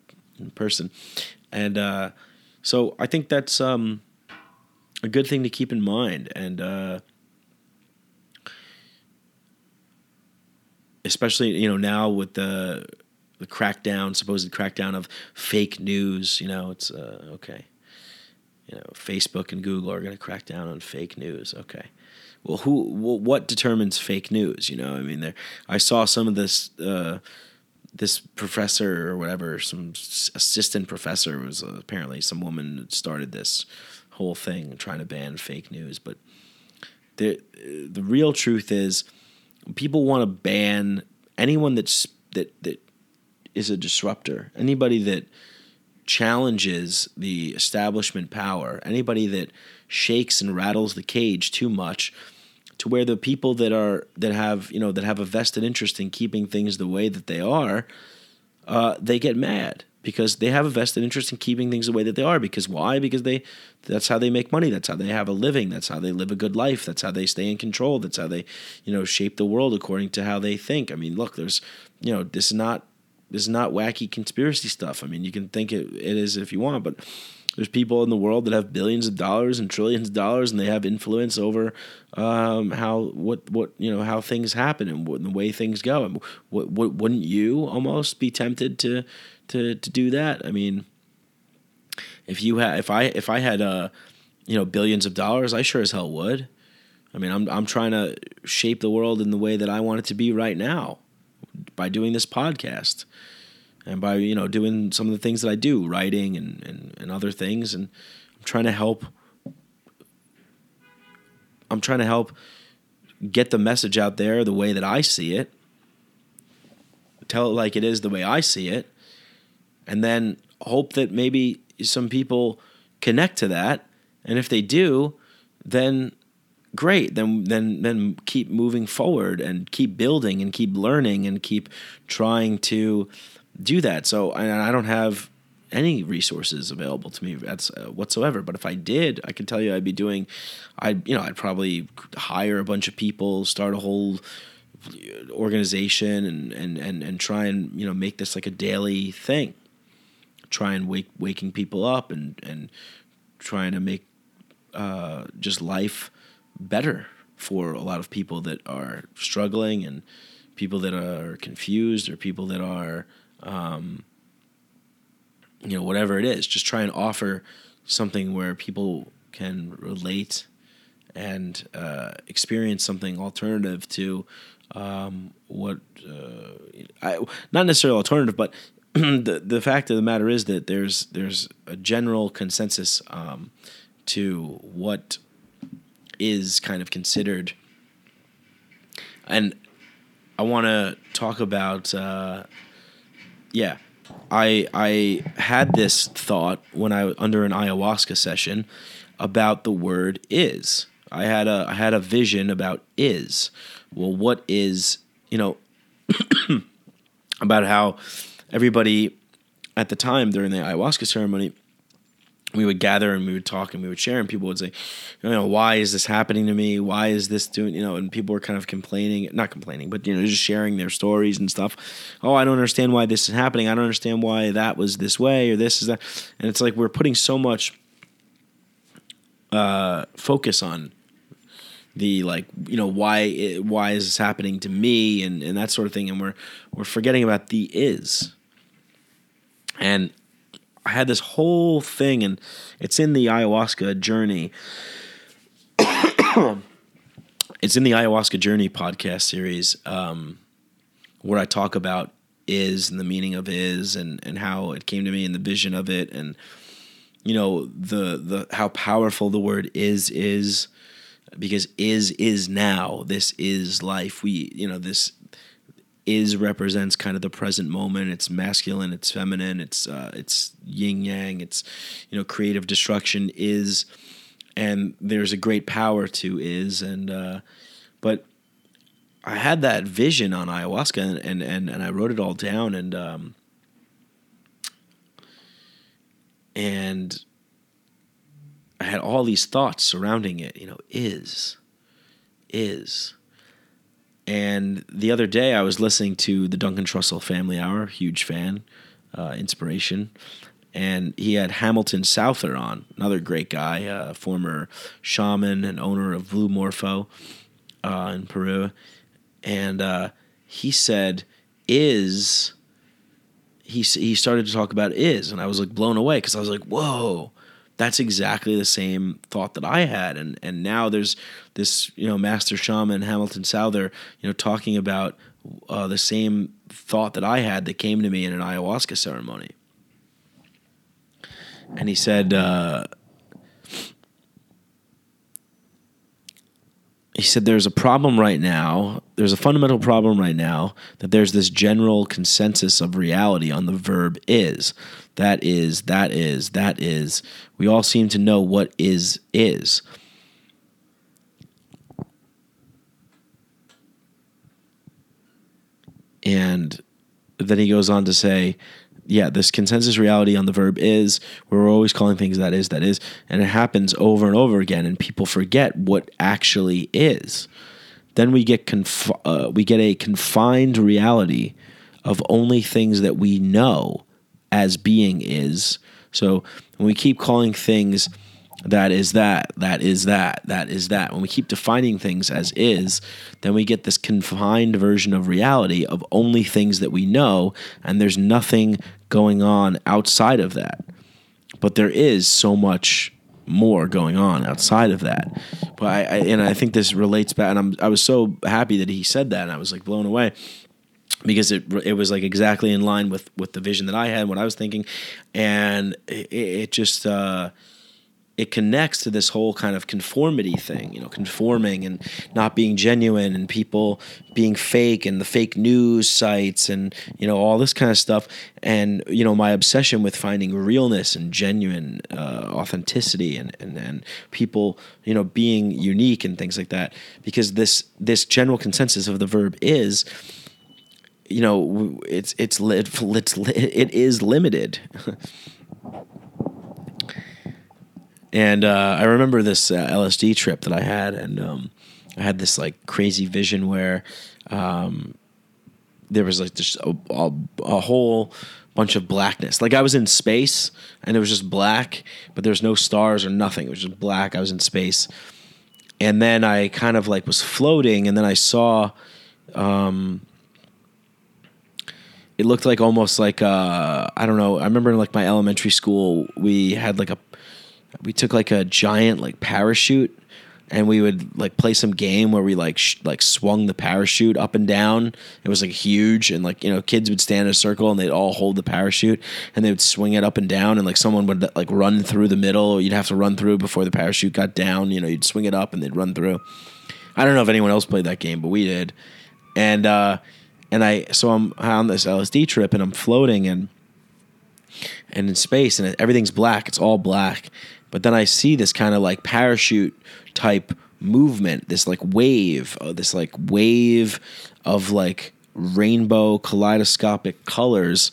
person. And uh, so i think that's um a good thing to keep in mind. And uh, especially you know now with the the crackdown supposed crackdown of fake news you know it's uh, okay. You know facebook and google are going to crack down on fake news. Okay. Well who what determines fake news? You know i mean there i saw some of this uh, this professor or whatever some assistant professor was uh, apparently some woman started this whole thing trying to ban fake news. But the the real truth is, people want to ban anyone that's that that is a disruptor. Anybody that challenges the establishment power. Anybody that shakes and rattles the cage too much to where the people that are that have you know that have a vested interest in keeping things the way that they are, uh, they get mad because they have a vested interest in keeping things the way that they are. Because why? Because they that's how they make money. That's how they have a living. That's how they live a good life. That's how they stay in control. That's how they you know shape the world according to how they think. I mean, look, there's you know this is not this is not wacky conspiracy stuff. I mean, you can think it, it is if you want, but there's people in the world that have billions of dollars and trillions of dollars, and they have influence over um, how what what you know how things happen and what, the way things go. And what, what wouldn't you almost be tempted to to to do that? I mean, if you had if I if I had uh you know billions of dollars, I sure as hell would. I mean, I'm I'm trying to shape the world in the way that I want it to be right now by doing this podcast and by you know doing some of the things that I do, writing and, and, and other things, and I'm trying to help. I'm trying to help get the message out there the way that I see it. Tell it like it is the way I see it, and then hope that maybe some people connect to that, and if they do, then great. Then then then keep moving forward and keep building and keep learning and keep trying to do that. So I, I don't have any resources available to me uh, whatsoever. But if i did i can tell you i'd be doing i'd you know i'd probably hire a bunch of people start a whole organization and and and, and try and you know make this like a daily thing try and wake waking people up and and trying to make uh, just life better for a lot of people that are struggling and people that are confused or people that are um, you know whatever it is. Just try and offer something where people can relate and uh, experience something alternative to um, what uh, I, not necessarily alternative but the the fact of the matter is that there's there's a general consensus um, to what is kind of considered. And I want to talk about, uh, yeah, I I had this thought when I under an ayahuasca session about the word is. I had a I had a vision about is. Well, what is you know about how everybody at the time during the ayahuasca ceremony we would gather and we would talk and we would share and people would say you know why is this happening to me? Why is this doing you know and people were kind of complaining not complaining but you know just sharing their stories and stuff. Oh i don't understand why this is happening. I don't understand why that was this way or this is that. And it's like we're putting so much uh, focus on the like you know why it, why is this happening to me and and that sort of thing. And we're we're forgetting about the is and I had this whole thing, and it's in the ayahuasca journey. it's in the ayahuasca journey podcast series. Um, where I talk about is and the meaning of is and and how it came to me and the vision of it and you know the the how powerful the word is is because is is now. This is life. We you know this is represents kind of the present moment. It's masculine, it's feminine, it's uh, it's yin yang, it's you know creative destruction is, and there's a great power to is and uh, but I had that vision on ayahuasca and and and, and I wrote it all down and um, and I had all these thoughts surrounding it. You know, is is and the other day, I was listening to the Duncan Trussell Family Hour, huge fan, uh, inspiration. And he had Hamilton Souther on, another great guy, former shaman and owner of Blue Morpho uh, in Peru. And uh, he said, Is, he, he started to talk about is. And I was like blown away because I was like, whoa that's exactly the same thought that I had. And and now there's this you know master shaman Hamilton Souther you know talking about uh, the same thought that I had that came to me in an ayahuasca ceremony. And he said. Uh, he said there's a problem right now. There's a fundamental problem right now that there's this general consensus of reality on the verb is. That is, that is, that is. We all seem to know what is is. And then he goes on to say, yeah, this consensus reality on the verb is, we're always calling things that is, that is, and it happens over and over again, and people forget what actually is. Then we get conf- uh, we get a confined reality of only things that we know as being is. So when we keep calling things that is that, that is that, that is that, when we keep defining things as is, then we get this confined version of reality of only things that we know, and there's nothing going on outside of that. But there is so much more going on outside of that. But I, I and I think this relates back, and I'm I was so happy that he said that, and I was like blown away because it it was like exactly in line with with the vision that I had, what I was thinking, and it, it just uh, it connects to this whole kind of conformity thing, you know, conforming and not being genuine, and people being fake, and the fake news sites, and you know all this kind of stuff, and you know my obsession with finding realness and genuine uh, authenticity, and and and people you know being unique and things like that, because this this general consensus of the verb is you know it's it's it's, it's it is limited and uh, I remember this uh, LSD trip that I had, and um, I had this like crazy vision where um, there was like just a, a, a whole bunch of blackness. Like I was in space, and it was just black, but there was no stars or nothing. It was just black. I was in space, and then I kind of like was floating, and then I saw. Um, it looked like almost like uh, I don't know. I remember in like my elementary school, we had like a we took like a giant like parachute and we would like play some game where we like sh- like swung the parachute up and down. It was like huge, and like you know, kids would stand in a circle and they'd all hold the parachute and they would swing it up and down, and like someone would like run through the middle. You'd have to run through before the parachute got down. You know, you'd swing it up and they'd run through. I don't know if anyone else played that game, but we did, and uh, and I so I'm on this LSD trip and I'm floating and and in space and everything's black. It's all black. But then I see this kind of like parachute type movement, this like wave, uh, this like wave of like rainbow kaleidoscopic colors.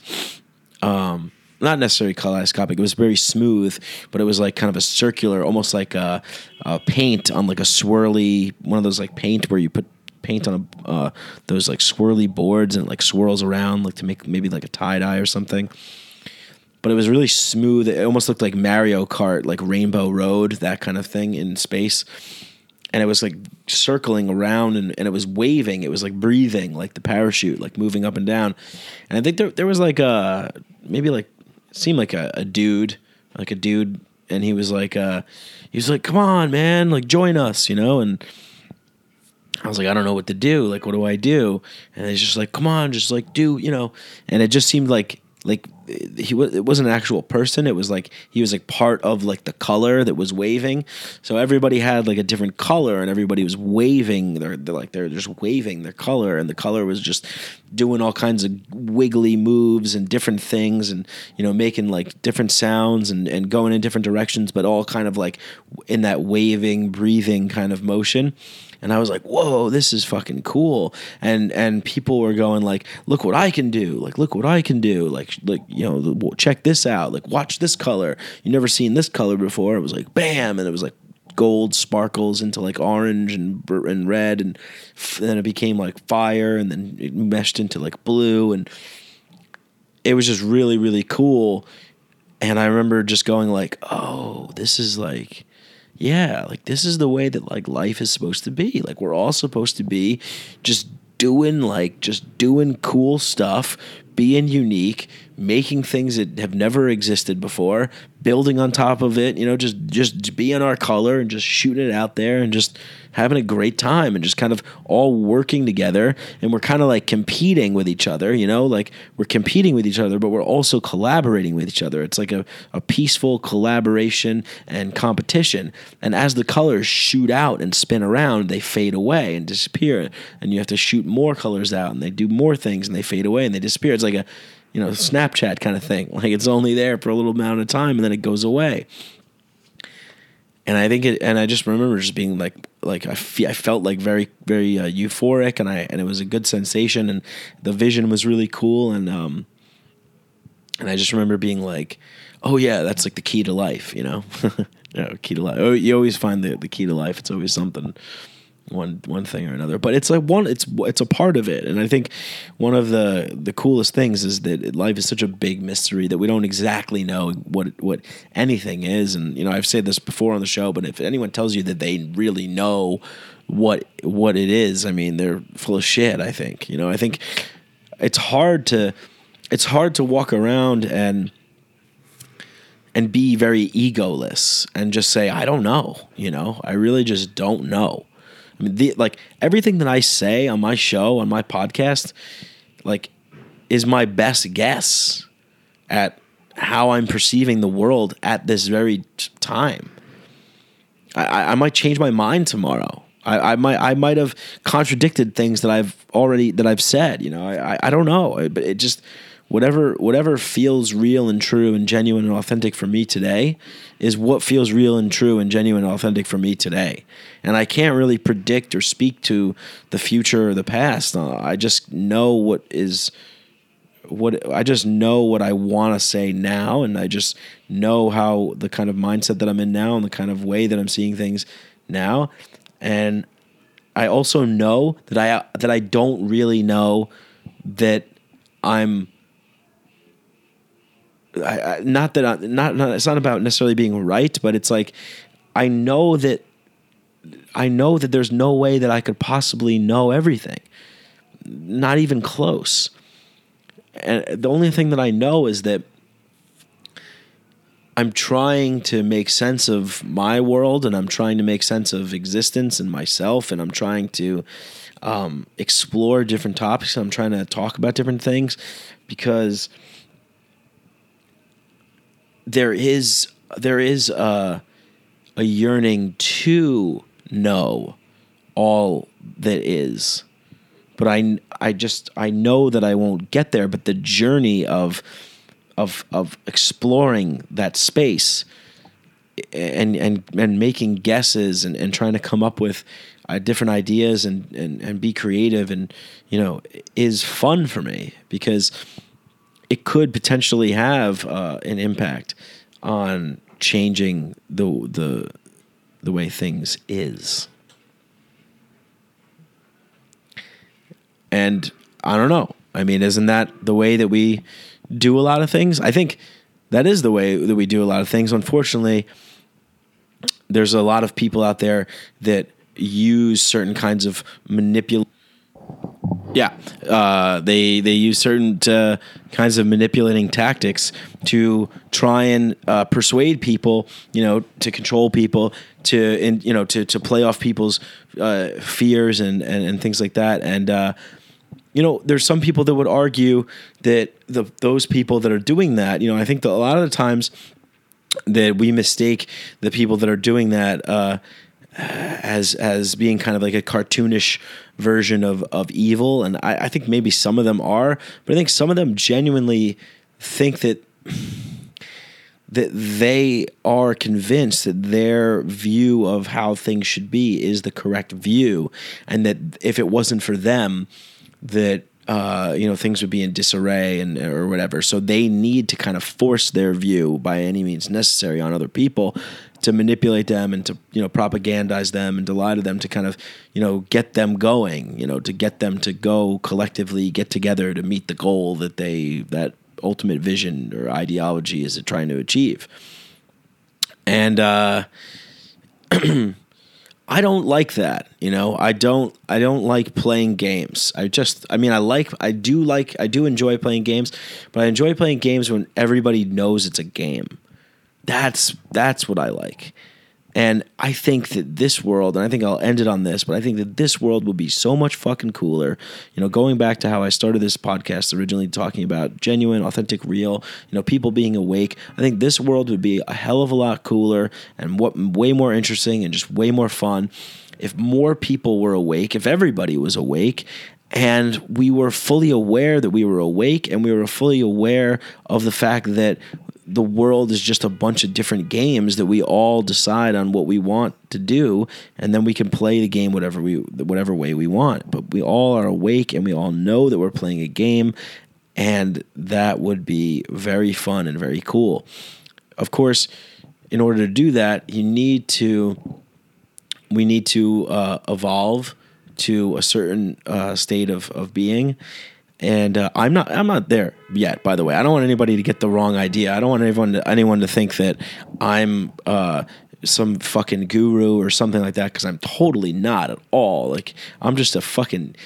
Um, not necessarily kaleidoscopic. It was very smooth, but it was like kind of a circular, almost like a, a paint on like a swirly one of those like paint where you put paint on a uh, those like swirly boards and it, like swirls around like to make maybe like a tie dye or something but it was really smooth. It almost looked like Mario Kart, like Rainbow Road, that kind of thing in space. And it was like circling around and, and it was waving. It was like breathing, like the parachute, like moving up and down. And I think there there was like a maybe like seemed like a, a dude, like a dude, and he was like uh he was like, Come on, man, like join us, you know, and I was like, I don't know what to do. Like, what do I do? And he's just like, come on, just like do, you know. And it just seemed like like he was it wasn't an actual person it was like he was like part of like the color that was waving so everybody had like a different color and everybody was waving they're, they're like they're just waving their color and the color was just doing all kinds of wiggly moves and different things and you know making like different sounds and, and going in different directions but all kind of like in that waving breathing kind of motion and I was like, "Whoa, this is fucking cool!" And and people were going like, "Look what I can do! Like, look what I can do! Like, like you know, check this out! Like, watch this color! You never seen this color before!" It was like, bam, and it was like gold sparkles into like orange and and red, and then it became like fire, and then it meshed into like blue, and it was just really really cool. And I remember just going like, "Oh, this is like." Yeah, like this is the way that like life is supposed to be. Like we're all supposed to be just doing like just doing cool stuff, being unique, making things that have never existed before, building on top of it, you know, just just being our color and just shooting it out there and just having a great time and just kind of all working together and we're kind of like competing with each other, you know, like we're competing with each other, but we're also collaborating with each other. It's like a, a peaceful collaboration and competition. And as the colors shoot out and spin around, they fade away and disappear. And you have to shoot more colors out and they do more things and they fade away and they disappear. It's like a you know, Snapchat kind of thing. Like it's only there for a little amount of time and then it goes away. And I think it, and I just remember just being like, like I, I felt like very, very uh, euphoric, and I, and it was a good sensation, and the vision was really cool, and um, and I just remember being like, oh yeah, that's like the key to life, you know, you know, key to life. Oh, you always find the the key to life. It's always something one one thing or another but it's like one it's it's a part of it. And i think one of the the coolest things is that life is such a big mystery that we don't exactly know what what anything is. And you know i've said this before on the show but if anyone tells you that they really know what what it is i mean they're full of shit i think. You know i think it's hard to it's hard to walk around and and be very egoless and just say i don't know you know? I really just don't know I mean, the, like everything that I say on my show, on my podcast, like is my best guess at how I'm perceiving the world at this very time. I, I, might change my mind tomorrow. I, I might I might have contradicted things that I've already that I've said. You know, I, I don't know, but it just whatever whatever feels real and true and genuine and authentic for me today is what feels real and true and genuine and authentic for me today. And i can't really predict or speak to the future or the past. Uh, i just know what is what i just know what i want to say now and i just know how the kind of mindset that i'm in now and the kind of way that i'm seeing things now. And i also know that i that i don't really know that i'm I, I, not that I, not not it's not about necessarily being right, but it's like I know that I know that there's no way that I could possibly know everything, not even close. And the only thing that I know is that I'm trying to make sense of my world, and I'm trying to make sense of existence and myself, and I'm trying to um, explore different topics. I'm trying to talk about different things because there is there is a a yearning to know all that is. But I I just I know that I won't get there but the journey of of of exploring that space and and and making guesses and, and trying to come up with uh, different ideas and, and and be creative and you know is fun for me because it could potentially have uh, an impact on changing the the the way things is. And I don't know. I mean, isn't that the way that we do a lot of things? I think that is the way that we do a lot of things. Unfortunately, there's a lot of people out there that use certain kinds of manipulation yeah, uh, they they use certain uh, kinds of manipulating tactics to try and uh, persuade people, you know, to control people, to you know to to play off people's uh, fears and, and and things like that. And uh, you know, there's some people that would argue that the those people that are doing that, you know, I think that a lot of the times that we mistake the people that are doing that uh, as as being kind of like a cartoonish version of of evil, and I, I think maybe some of them are, but I think some of them genuinely think that that they are convinced that their view of how things should be is the correct view, and that if it wasn't for them, that uh, you know things would be in disarray and or whatever. So they need to kind of force their view by any means necessary on other people to manipulate them and to you know propagandize them and to lie to them to kind of you know get them going. You know to get them to go collectively get together to meet the goal that they that ultimate vision or ideology is trying to achieve. And uh, I don't like that, you know. I don't I don't like playing games. I just I mean I like I do like I do enjoy playing games, but I enjoy playing games when everybody knows it's a game. That's that's what I like. And I think that this world, and I think I'll end it on this, but I think that this world would be so much fucking cooler. You know, going back to how I started this podcast originally talking about genuine, authentic, real, you know, people being awake. I think this world would be a hell of a lot cooler and what way more interesting and just way more fun if more people were awake, if everybody was awake and we were fully aware that we were awake and we were fully aware of the fact that the world is just a bunch of different games that we all decide on what we want to do and then we can play the game whatever we whatever way we want. But we all are awake and we all know that we're playing a game and that would be very fun and very cool. Of course in order to do that you need to we need to uh, evolve to a certain uh, state of, of being and uh, I'm not I'm not there yet. By the way, I don't want anybody to get the wrong idea. I don't want anyone to, anyone to think that I'm uh, some fucking guru or something like that because I'm totally not at all. Like I'm just a fucking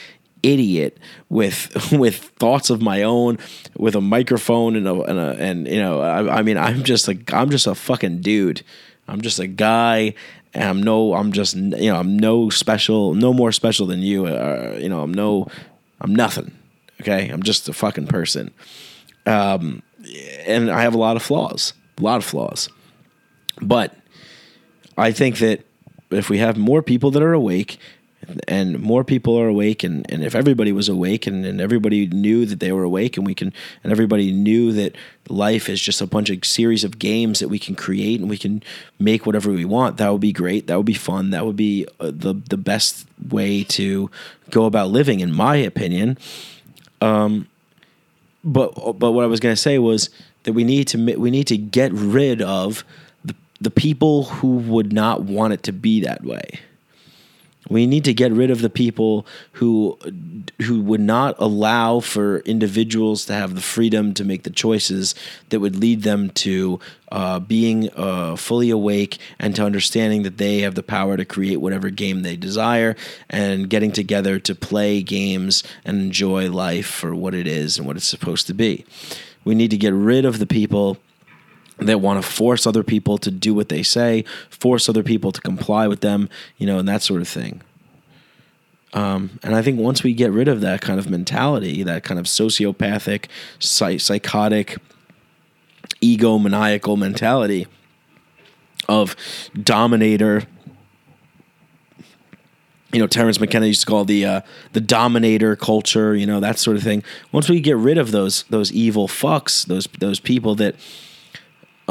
idiot with with thoughts of my own with a microphone and a and, a, and you know I, I mean I'm just like I'm just a fucking dude. I'm just a guy and I'm no I'm just you know I'm no special no more special than you uh, you know I'm no I'm nothing okay? I'm just a fucking person. Um and I have a lot of flaws a lot of flaws. But I think that if we have more people that are awake and more people are awake and, and if everybody was awake and, and everybody knew that they were awake and we can and everybody knew that life is just a bunch of series of games that we can create and we can make whatever we want that would be great. That would be fun. That would be uh, the the best way to go about living in my opinion um but but what I was going to say was that we need to we need to get rid of the, the people who would not want it to be that way. We need to get rid of the people who who would not allow for individuals to have the freedom to make the choices that would lead them to uh, being uh, fully awake and to understanding that they have the power to create whatever game they desire and getting together to play games and enjoy life for what it is and what it's supposed to be. We need to get rid of the people that want to force other people to do what they say, force other people to comply with them, you know, and that sort of thing. Um, and I think once we get rid of that kind of mentality, that kind of sociopathic, psych- psychotic, egomaniacal mentality of dominator, you know, Terence McKenna used to call the uh, the dominator culture, you know, that sort of thing. Once we get rid of those those evil fucks, those those people that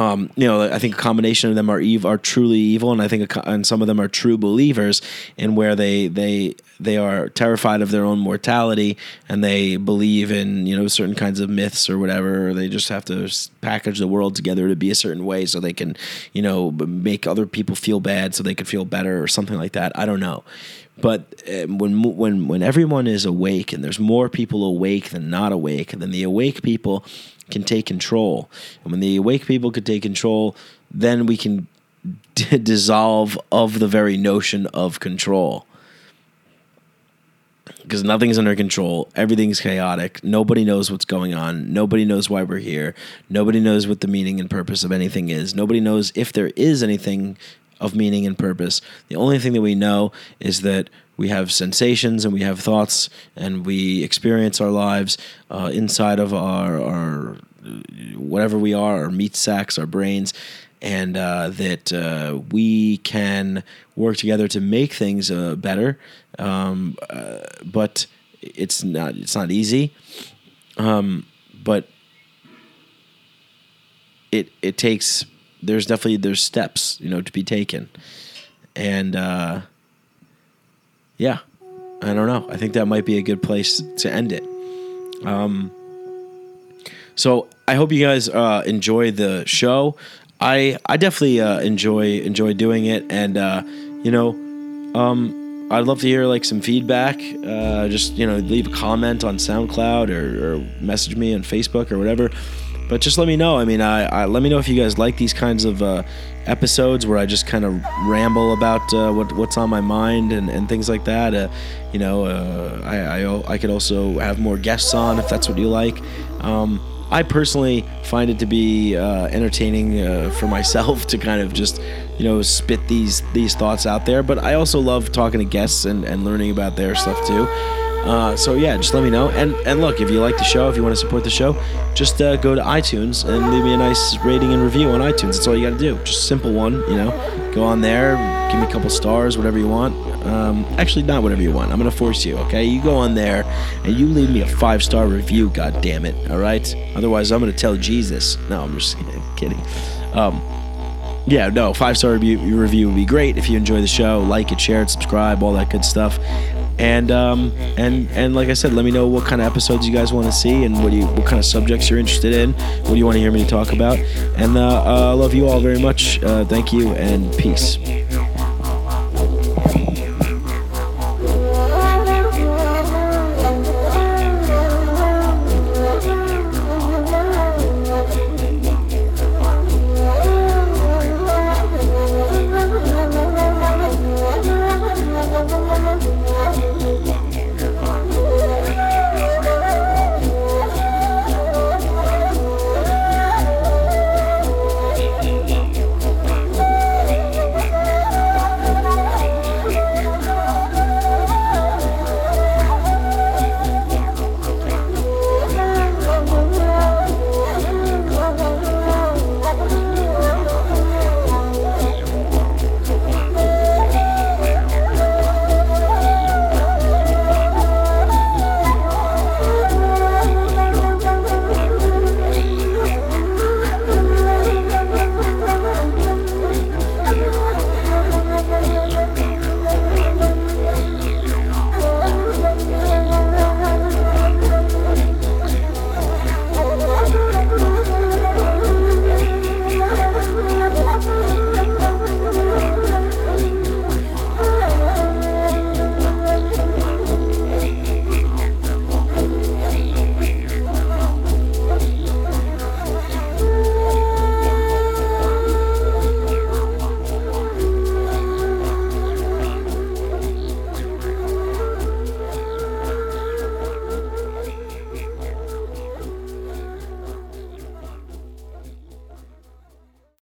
um, you know, I think a combination of them are ev- are truly evil, and I think co- and some of them are true believers in where they they they are terrified of their own mortality and they believe in you know certain kinds of myths or whatever. Or they just have to package the world together to be a certain way so they can you know make other people feel bad so they can feel better or something like that. I don't know. But uh, when when when everyone is awake and there's more people awake than not awake, then the awake people can take control. And when the awake people could take control, then we can d- dissolve of the very notion of control. Because nothing's under control, everything's chaotic. Nobody knows what's going on. Nobody knows why we're here. Nobody knows what the meaning and purpose of anything is. Nobody knows if there is anything of meaning and purpose. The only thing that we know is that we have sensations and we have thoughts and we experience our lives uh, inside of our, our whatever we are, our meat sacks, our brains, and uh, that uh, we can work together to make things uh, better. Um, uh, but it's not it's not easy. Um, but it it takes there's definitely there's steps you know to be taken, and uh, yeah, I don't know. I think that might be a good place to end it. Um, so I hope you guys uh, enjoy the show. I I definitely uh, enjoy enjoy doing it, and uh, you know, um, I'd love to hear like some feedback. Uh, just you know, leave a comment on SoundCloud or, or message me on Facebook or whatever. but just let me know. I mean, I, I let me know if you guys like these kinds of uh, episodes where I just kind of ramble about uh, what what's on my mind and, and things like that. Uh, you know, uh, I, I I could also have more guests on if that's what you like. Um, I personally find it to be uh, entertaining uh, for myself to kind of just, you know, spit these these thoughts out there. But I also love talking to guests and, and learning about their stuff too. Uh, so yeah, just let me know. And and look, if you like the show, if you want to support the show, just uh, go to iTunes and leave me a nice rating and review on iTunes. That's all you got to do. Just simple one, you know. Go on there, give me a couple stars, whatever you want. Um, actually, not whatever you want. I'm gonna force you. Okay, you go on there and you leave me a five star review. God damn it! All right. Otherwise, I'm gonna tell Jesus. No, I'm just kidding. Um, yeah, no, five star review, review would be great if you enjoy the show. Like it, share it, subscribe, all that good stuff. And um, and and like I said, let me know what kind of episodes you guys want to see and what you what kind of subjects you're interested in. What do you want to hear me talk about? And uh, uh, I love you all very much. Uh, thank you and peace.